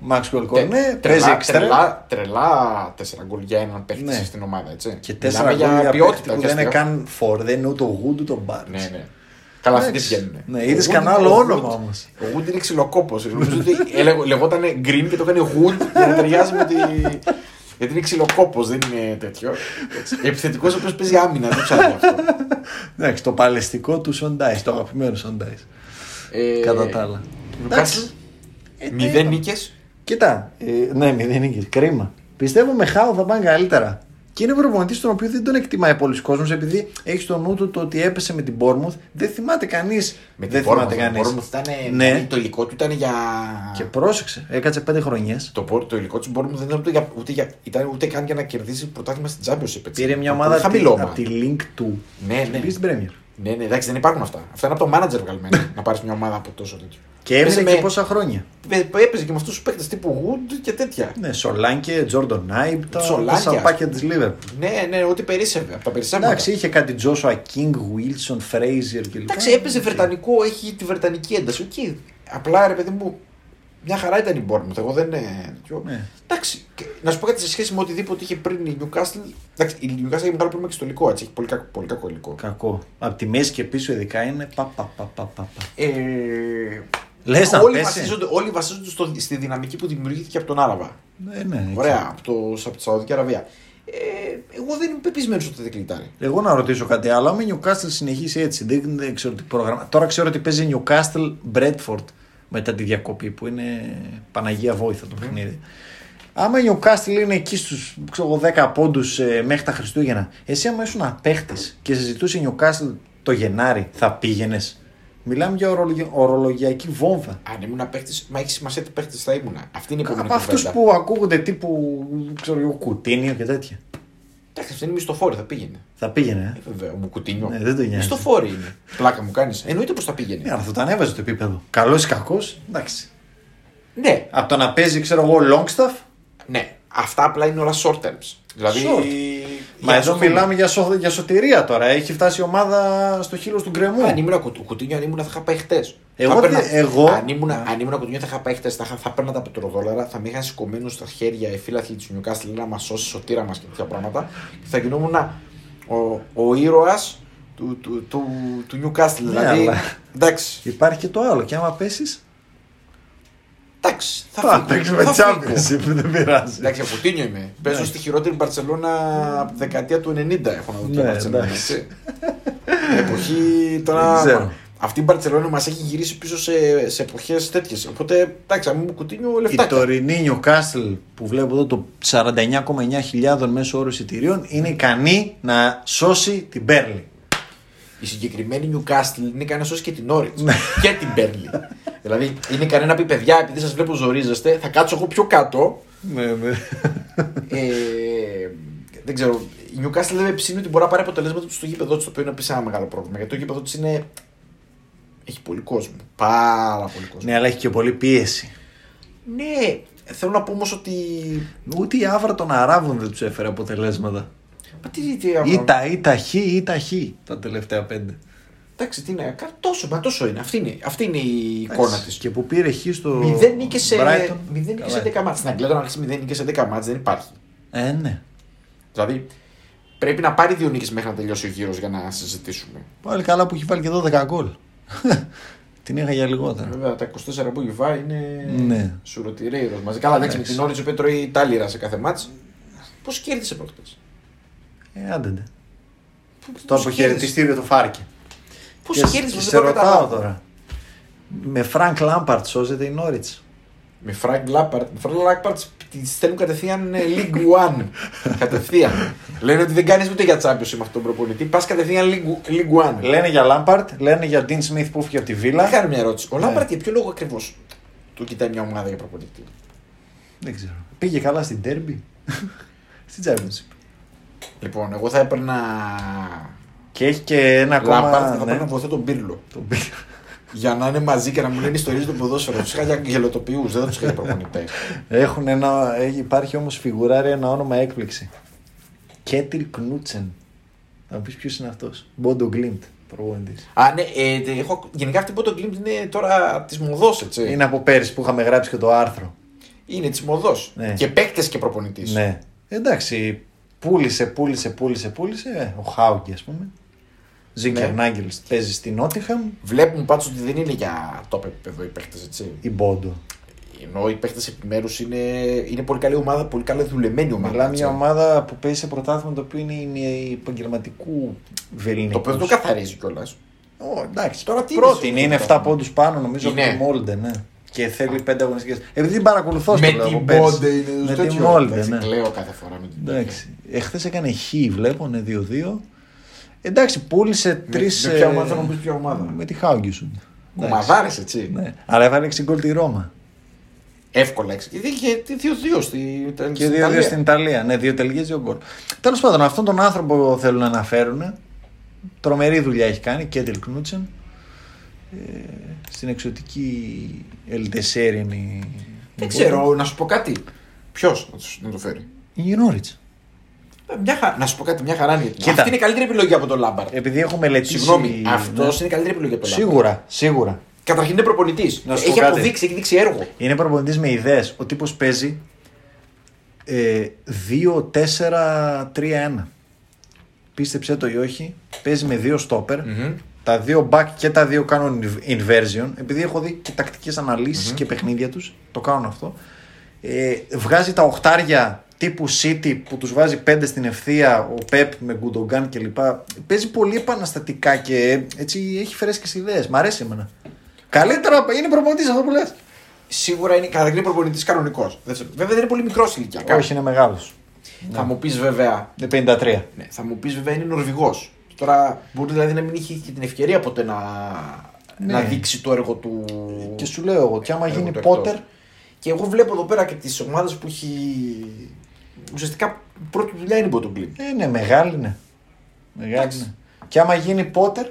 Μάξουελ Κορνέ. Παίζει τρελά, εξτρέμ. τρελά, τρελά τέσσερα γκολ για έναν παίχτη Ναι. στην ομάδα. Έτσι. Και Μιλάμε 4 γκολ για ποιότητα παίκτη που και δεν είναι αστεία. καν φορ. Δεν είναι ούτε ο Γουντ ούτε ο Μπάρτ. Ναι, ναι. Καλά, αυτοί τι Εντάξει. βγαίνουν. Ναι, είδες κανένα άλλο όνομα όμως. Ο Γουντ είναι ξυλοκόπος. Νομίζω ότι έλεγε- λεγόταν Green και το έκανε Γουντ για να ταιριάζει με τη. Γιατί είναι ξυλοκόπος, δεν είναι τέτοιο. Επιθετικός ο οποίος παίζει άμυνα, δεν ψάχνει αυτό. Εντάξει, το παλαιστικό του Σοντάι, το αγαπημένο Σοντάι. Ε, Κατά τα άλλα. Νιουκάσλ, Ε, Μηδέν ναι. νίκες. Κοίτα, ε, ναι, μηδέν νίκες. Κρίμα. Πιστεύω με Χάου θα πάνε καλύτερα. Και είναι προπονητής τον οποίο δεν τον εκτιμάει πολλοί κόσμος επειδή έχει στο νου του το ότι έπεσε με την Bournemouth. Δεν θυμάται κανείς. Με Δεν την θυμάται Bournemouth. κανείς. Ο Bournemouth ήταν. Ναι. δηλαδή, Το υλικό του ήταν για. Και πρόσεξε, έκατσε πέντε χρονιές. Το, πο- το υλικό του Bournemouth δεν ήταν ούτε, για, ούτε, για, ήταν ούτε καν για να κερδίσει πρωτάθλημα στην Championship. έτσι. Πήρε μια Ήταν ομάδα πολύ χαμηλό από ομάδα. τη Link του. Ναι, Και ναι. πήγε στην Premier. Ναι, ναι, εντάξει, δεν υπάρχουν αυτά. Αυτά είναι από το manager βγαλμένα να πάρεις μια ομάδα από τόσο τέτοιο. Και έμεινε Παίζει και με- πόσα χρόνια. Πέ- Έπαιζε και με αυτούς τους παίκτες τύπου Wood και τέτοια. Ναι, Σολάνκε, Τζόρντον Άιμπ, τα, τα Σολάνκε, σαπάκια της Λίβερπουλ. Ναι, ναι, ό,τι περίσσευε από τα περισσεύματα. Εντάξει, είχε κάτι Τζόσουα Κίνγκ, Βίλσον, Φρέιζερ κλπ. Εντάξει, έπαιζε βρετανικό, έχει τη βρετανική ένταση. Οκ. Απλά ρε παιδί μου, μια χαρά ήταν η Bournemouth. Εγώ δεν. ε, τέτοιο. Ναι. Εντάξει, και να σου πω κάτι σε σχέση με οτιδήποτε είχε πριν η Newcastle. Εντάξει, η Newcastle έχει μεγάλο πρόβλημα και στο υλικό, έτσι. Έχει πολύ, κακό, πολύ κακό υλικό. Κακό. Από τη μέση και πίσω ειδικά είναι πα πα πα πα πα. πα. Ε, Λες να όλοι, πέσει. βασίζονται, όλοι βασίζονται στο, στη δυναμική που δημιουργήθηκε από τον Άραβα. Ναι, ναι, εκεί. Ωραία, από, το, από τη Σαουδική Αραβία. Ε, εγώ δεν είμαι πεπισμένος ότι δεν κλειτάρει. Εγώ να ρωτήσω κάτι άλλο. Αν η Newcastle συνεχίσει έτσι, δεν, δεν ξέρω τι πρόγραμμα. Τώρα ξέρω ότι παίζει Newcastle Bradford μετά τη διακοπή που είναι Παναγία Βόηθα το παιχνίδι. Άμα η Newcastle είναι εκεί στους 10 πόντους μέχρι τα Χριστούγεννα, εσύ άμα ήσουν απέχτης και συζητούσε η Newcastle το Γενάρη, θα πήγαινες; Μιλάμε για ορολογια- ορολογιακή βόμβα. Αν ήμουν παίχτη, μα έχεις σημασία τι παίχτης θα ήμουν. Αυτή είναι η επόμενη Από αυτούς κουβέντα. που ακούγονται τύπου ξέρω εγώ, κουτίνιο και τέτοια. Εντάξει, αυτή είναι μισθοφόρη, θα πήγαινε. Θα πήγαινε, Ε, βέβαια, μου κουτίνιο. Ναι, δεν το νοιάζει. Μισθοφόρη είναι. Πλάκα μου κάνεις. Εννοείται πως θα πήγαινε. ε. Ναι, αλλά θα το ανέβαζε το επίπεδο. Καλός ή κακός, εντάξει. Ναι, Από το να παίζει, ξέρω εγώ, Longstaff. ναι. Αυτά απλά είναι όλα short terms. Δηλαδή. Short. για Μα να εδώ σωθούμε. μιλάμε για, σω, για σωτηρία τώρα. Έχει φτάσει η ομάδα στο χείλος του γκρεμού. Αν ήμουν κουτ- κουτίνιο, αν ήμουν θα είχα πάει χτες. Εγώ δεν- εγώ- Αν ήμουν, αν ήμουν κουτίνιο, θα είχα πάει χτες. Θα, είχα- θα παίρνα τα πετροδόλαρα, θα με είχαν σηκωμένους στα χέρια οι φίλαθλοι του Newcastle να μας σώσει σωτήρα μας και τέτοια πράγματα. Και θα γινόμουν ο, ο ήρωας του, του, του, του Newcastle. Ναι, δηλαδή. αλλά- Εντάξει. Υπάρχει και το άλλο. Και άμα πέσεις. Εντάξει. Θα Θα φύγω. παίξουμε θα φύγω. Championship. Δεν πειράζει. Εντάξει, από Τίνιο είμαι. Παίζω στη χειρότερη Μπαρσελόνα από τη δεκαετία του 90. Έχω να δω την Ναι, Μπαρσελόνα. εντάξει. έτσι. Εποχή τώρα. Δεν ξέρω. Αυτή η Μπαρσελόνα μας έχει γυρίσει πίσω σε, σε εποχές τέτοιες. Οπότε εντάξει, αν μου κουτίνιο Η λεφτά. τωρινή Newcastle που βλέπω εδώ το 49,9 χιλιάδων μέσο όρο εισιτηρίων είναι ικανή να σώσει την Μπέρλι. Η συγκεκριμένη Newcastle είναι ικανή να σώσει και την Όριτ Ναι. και την Μπέρλι. δηλαδή είναι ικανή να πει παιδιά, επειδή σας βλέπω ζορίζεστε, θα κάτσω εγώ πιο κάτω. Ναι, ναι. ε, δεν ξέρω. Η Newcastle δεν με ψήνει ότι μπορεί να πάρει αποτελέσματα του στο γήπεδο της, το οποίο είναι επίσης ένα μεγάλο πρόβλημα. Γιατί το γήπεδο της είναι. Έχει πολύ κόσμο. Πάρα πολύ κόσμο. ναι, αλλά έχει και πολύ πίεση. Ναι, θέλω να πω όμως ότι. Ούτε η άβρα των Αράβων δεν τους έφερε αποτελέσματα. Μα τι, τι, Ήτα, ήτα, χ, ήτα, χ τα τελευταία πέντε. Εντάξει, τι είναι. κα- Τόσο, μα τόσο είναι. Αυτή είναι, αυτή είναι η εικόνα της. Και που πήρε χ στο. Μηδέν νίκες σε, Brighton. μηδέν νίκες σε Καλά. 10 μάτς. Στην Αγγλία τώρα να έχεις μηδέν νίκες σε 10 μάτς δεν υπάρχει. Ε, ναι. Δηλαδή πρέπει να πάρει δύο νίκες μέχρι να τελειώσει ο γύρος για να συζητήσουμε. Πάλι καλά που έχει βάλει και 12 γκολ. Την είχα για λιγότερα. Βέβαια τα 24 που έχει φάει είναι Ναι. σουρωτηρέιρος μαζί. Καλά εντάξει με την Όριτς που τρώει τάλιρα σε κάθε μάτς. Πώς κέρδισε προχτές; Ε, άντε. ντε. Πώς Στο αποχαιρετιστήριο του Φάρκε. Πώς Και κέρδισε. Σε ρωτάω τώρα. Με Φρανκ Λάμπαρντ σώζεται η Νόριτς. Με Φρανκ Λάμπαρντ. Με Φρανκ Λάμπαρντ τη στέλνουν κατευθείαν ε, League One. κατευθείαν. Λένε ότι δεν κάνεις ούτε για Championship με αυτόν τον προπονητή. Πας κατευθείαν League, League One. Λένε για Λάμπαρντ, λένε για Ντίν Σμιθ που έφυγε από τη Να Βίλα. κάνω μια ερώτηση. Ο Ναι. Λάμπαρντ για ποιο λόγο ακριβώς του κοιτάει μια ομάδα για προπονητή; Δεν ξέρω. Πήγε καλά στην Τέρμπι. στην Championship. Λοιπόν, εγώ θα έπαιρνα. Και έχει και ένα ακόμα. Λάμπαρτ και θα ναι. έπαιρνα βοηθό τον Πύρλο. Τον πήγε. Για να είναι μαζί και να μου λένε ιστορίε του ποδόσφαιρο. Του είχα για γελοτοποιούς, δεν θα τους είχα για προπονητές. Έχουν ένα, έχει- υπάρχει όμως φιγουράρι ένα όνομα έκπληξη. Κέτιλ Κνούτσεν. Θα μου πεις ποιος είναι αυτός. Μπόντο Γκλίντ, προπονητής. Α, ναι, ε, τε- έχω, γενικά αυτή που το Glimp είναι τώρα τη μοδός, έτσι. Είναι από πέρυσι που είχαμε γράψει και το άρθρο. Είναι της μοδός. Ναι. Και παίκτες και προπονητής. Ναι. Εντάξει, πούλησε, πούλησε, πούλησε, πούλησε. Ε, Ο Χάουγκη ας πούμε. Ζίκερ Ναι. Νάγκελς παίζει στην Νότιχαμ Βλέπουμε πάντως ότι δεν είναι για top επίπεδο οι παίκτες, έτσι. ή Μπόντο. Ενώ οι παίκτες επιμέρους είναι, είναι πολύ καλή ομάδα, πολύ καλά δουλεμένη ομάδα. Μιλάμε έτσι. για ομάδα που παίζει σε πρωτάθλημα το οποίο είναι η- επαγγελματικού βεληνικού. Το οποίο δεν το καθαρίζει κιόλας. Ω, εντάξει. Τώρα τι Πρώτη είναι είναι, στο είναι 7 πρωτάθλημα. πόντους πάνω νομίζω από Είναι. τη Μόλντε, ναι. Και θέλει 5 αγωνιστικές. Επειδή την παρακολουθώ Με στο λέω από την πέρσι. Μπόντε είναι Με τέτοιο. τη Μόλντε, Εντάξει, ναι. Κλαίω κάθε φορά με την Εντάξει. Εχθές έκανε χ, βλέπω, ναι, 2-2. Εντάξει, πούλησε τρεις. με ποια ομάδα, θέλω να μου πεις ποια ομάδα. Με τη Χάουγκισον. Ομαδάρε, έτσι. Ναι. Αλλά έβαλε 6 γκολ τη Ρώμα. Εύκολα έξι. Γιατί είχε 2-2 στη Και 2-2 στην Ιταλία. Ναι, δύο τελικέ, δύο γκολ. Τέλος πάντων, αυτόν τον άνθρωπο θέλουν να αναφέρουν. Τρομερή δουλειά έχει κάνει και Έντελ Κνούτσεν. Ε, στην εξωτική Ελντεσέρι είναι η. Δεν ξέρω, να σου πω κάτι. Ποιος να το φέρει; Η Νόριτς. Ε, Μια χα... Να σου πω κάτι, μια χαρά είναι. για την- Κοίτα. Αυτή είναι η καλύτερη επιλογή από τον Λάμπαρτ. Επειδή έχω μελετήσει. Συγγνώμη, αυτός Ναι. είναι η καλύτερη επιλογή από τον Λάμπαρτ. Σίγουρα, σίγουρα. Καταρχήν είναι προπονητής. Να σου πω Έχει κάτι. αποδείξει, έχει δείξει έργο. Είναι προπονητής με ιδέες. Ο τύπος παίζει ε, 2-4-3-1. Πίστεψε το ή όχι. Παίζει με δύο στόπερ. Τα δύο back και τα δύο κάνουν inversion. Επειδή έχω δει και τακτικές αναλύσεις και παιχνίδια τους, το κάνουν αυτό. Ε, βγάζει τα οχτάρια τύπου City που τους βάζει πέντε στην ευθεία, ο Πεπ με Γκουντογκάν κλπ. Παίζει πολύ επαναστατικά και έτσι έχει φρέσκες ιδέες. Μ' αρέσει εμένα. Καλύτερα είναι προπονητής αυτό που λες. Σίγουρα είναι καταρχήν προπονητής κανονικός. Βέβαια δεν είναι πολύ μικρός ηλικιακά. Όχι, είναι μεγάλος. Θα μου πεις βέβαια. Είναι 53. Ναι, θα μου πεις βέβαια είναι Νορβηγός. Τώρα μπορεί δηλαδή να μην είχε και την ευκαιρία ποτέ να, Ναι. να δείξει το έργο του. Και σου λέω εγώ, και άμα έργο γίνει του Πότερ. εκτός. Και εγώ βλέπω εδώ πέρα και τις ομάδες που έχει. Ουσιαστικά πρώτη του δουλειά είναι η Μποτογκλίν. Ε, ναι, μεγάλη είναι. Μεγάλη Εντάξει. είναι. Και άμα γίνει Πότερ,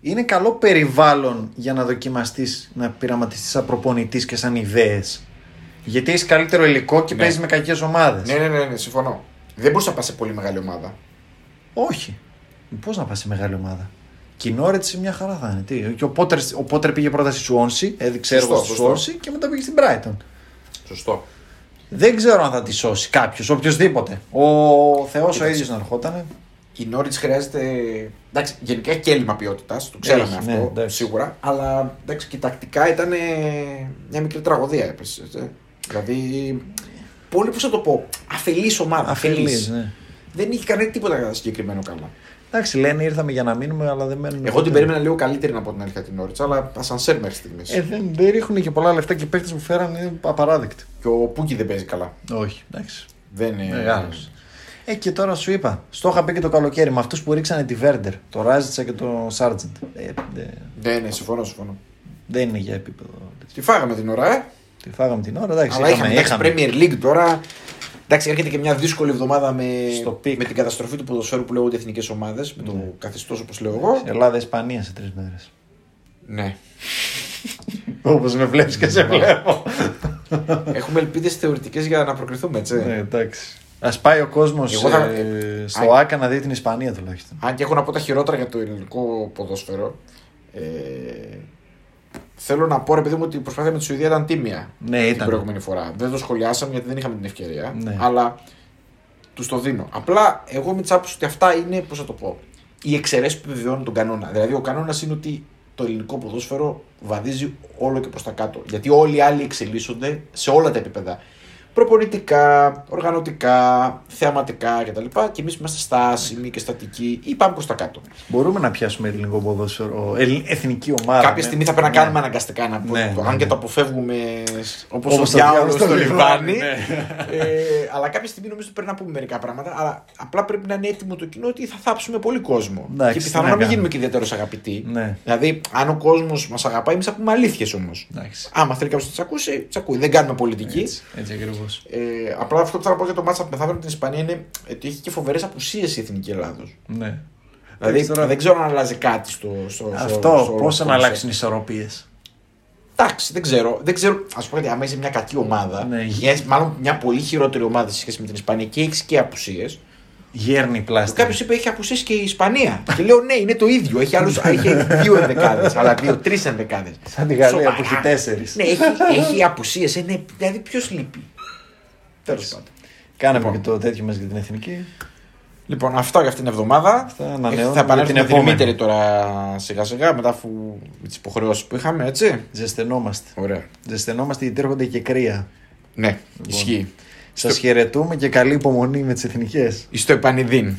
είναι καλό περιβάλλον για να δοκιμαστείς να πειραματιστείς σαν προπονητής και σαν ιδέες. Γιατί έχει καλύτερο υλικό και Ναι. παίζεις με κακές ομάδες. Ναι, ναι, ναι, ναι, συμφωνώ. Δεν μπορούσε να πας σε πολύ μεγάλη ομάδα. Όχι. Πώς να πας σε μεγάλη ομάδα; Και η Νόρετς μια χαρά θα είναι. Τι, Και ο, Πότερ, ο Πότερ πήγε πρώτα στη Σουόνση, έδειξε Σωστό, έργο στη σωστό. Σουόνση και μετά πήγε στην Brighton. Σωστό. Δεν ξέρω αν θα τη σώσει κάποιος, οποιοδήποτε. Ο Θεός ο Κοίταξε. ίδιο να ερχόταν. Η Νόριτς χρειάζεται. Εντάξει, γενικά έχει και έλλειμμα ποιότητας, το ξέραμε Έχει, αυτό ναι, εντάξει. σίγουρα. Αλλά εντάξει, και τακτικά ήταν μια μικρή τραγωδία έπεσε. έτσι. Δηλαδή. Πολύ, πώς θα το πω, αφελής ομάδα. Αφελής, ναι. Δεν είχε κανένα τίποτα συγκεκριμένο καλά. Εντάξει, λένε ήρθαμε για να μείνουμε, αλλά δεν μένουν. Εγώ την περίμενα λίγο καλύτερη από την αρχή την Νόριτ, αλλά ασανσέρ μέχρι στιγμής. Ε, δεν, δεν ρίχνουν και πολλά λεφτά και οι παίκτες που φέραν είναι απαράδεκτοι. Και ο Πούκι δεν παίζει καλά. Όχι, εντάξει. Δεν είναι. Μεγάλος. Ε, και τώρα σου είπα, στο είχα πει και το καλοκαίρι με αυτούς που ρίξανε τη Βέρντερ, το Ράσιτσα και το Σάρτζεντ. Ε, δε- Δεν είναι, συμφωνώ, συμφωνώ. δεν είναι για επίπεδο. Τη φάγαμε την ώρα, ε. Τη φάγαμε την ώρα, εντάξει. Αλλά είχαμε, εντάξει, είχαμε. Premier League τώρα. Εντάξει, έρχεται και μια δύσκολη εβδομάδα με, Στο peak. με την καταστροφή του ποδοσφαίρου που λέγονται εθνικές ομάδες, με το καθεστώς όπως λέω εγώ. Ελλάδα-Ισπανία σε τρεις μέρες. Ναι. Όπως με βλέπεις και σε βλέπω. Έχουμε ελπίδες θεωρητικές για να προκριθούμε, έτσι. ναι, εντάξει. Α πάει ο κόσμος Εγώ θα- στο Α- Άκα να δει την Ισπανία τουλάχιστον. Αν και έχω να πω τα χειρότερα για το ελληνικό ποδόσφαιρο. Ε, θέλω να πω, ρε παιδί μου, ότι η προσπάθεια με τη Σουηδία ήταν τίμια Ναι, την ήταν. προηγούμενη φορά. Δεν το σχολιάσαμε γιατί δεν είχαμε την ευκαιρία. Ναι. Αλλά τους το δίνω. Απλά εγώ με τι άποψης ότι αυτά είναι, πώς θα το πω, οι εξαιρέσεις που επιβεβαιώνουν τον κανόνα. Δηλαδή, ο κανόνας είναι ότι το ελληνικό ποδόσφαιρο βαδίζει όλο και προς τα κάτω. Γιατί όλοι οι άλλοι εξελίσσονται σε όλα τα επίπεδα. Προπονητικά, οργανωτικά, θεαματικά κτλ. Και εμείς είμαστε στάσιμοι και στατικοί ή πάμε προς τα κάτω. Μπορούμε να πιάσουμε ελληνικό ποδόσφαιρο, ελλη- εθνική ομάδα. Κάποια ναι. στιγμή θα πρέπει να Ναι. κάνουμε αναγκαστικά ένα Ναι, το, ναι, Αν και ναι. το αποφεύγουμε όπως ο Όπως το διάολο διάολος στο στο λιβάνι. λιβάνι, ναι. ε, αλλά κάποια στιγμή νομίζω ότι πρέπει να πούμε μερικά πράγματα. Αλλά απλά πρέπει να είναι έτοιμο το κοινό ότι θα θάψουμε πολύ κόσμο. Εντάξει, και τι πιθανόν να να μην κάνουμε. γίνουμε και ιδιαίτερω αγαπητοί. Ναι. Δηλαδή, αν ο κόσμος μας αγαπάει, εμείς θα πούμε αλήθειες όμως. Εντάξει. Άμα θέλει κάποιος να τις ακούσει, τις ακούει. Δεν κάνουμε πολιτική. Έτσι, έτσι ακριβώς. Ε, απλά αυτό που θέλω να πω για το μάτσα μεθαύριο με την Ισπανία είναι ότι έχει και φοβερές απουσίες η εθνική Ελλάδος. Ναι. Δηλαδή, Εντάξει, τώρα- δεν ξέρω αν αλλάζει κάτι στο. στο Αυτό, στο- στο- πώς στο- να αλλάξουν οι ισορροπίες; Εντάξει, δεν ξέρω. Δεν ξέρω. Α πούμε, άμα είσαι μια κακή ομάδα, Ναι. μια- μάλλον μια πολύ χειρότερη ομάδα σε σχέση με την Ισπανία και έχεις και απουσίες. Γέρνη πλάστη. Κάποιος είπε έχει απουσίες και η Ισπανία. και λέω ναι, είναι το ίδιο. Έχει, άλλους, έχει δύο ενδεκάδες, αλλά δύο-τρει ενδεκάδες. Σαν τη Γαλλία που έχει τέσσερις. Ναι, έχει, έχει απουσίες. Είναι, δηλαδή, ποιος λείπει; Τέλος πάντων. Κάναμε Λοιπόν. και το τέτοιο μας για την εθνική. Λοιπόν, αυτά για αυτήν την εβδομάδα. Αυτά ανανεώνουμε θα για επανέλθουμε την την επόμενη. Δημήτρη τώρα σιγά σιγά μετά αφού με τις υποχρεώσεις που είχαμε, έτσι. Ζεσθενόμαστε. Ωραία. Ζεσθενόμαστε γιατί έρχονται και κρύα. Ναι, ισχύει. Σας χαιρετούμε και καλή υπομονή με τις εθνικές. Στο επανειδήν.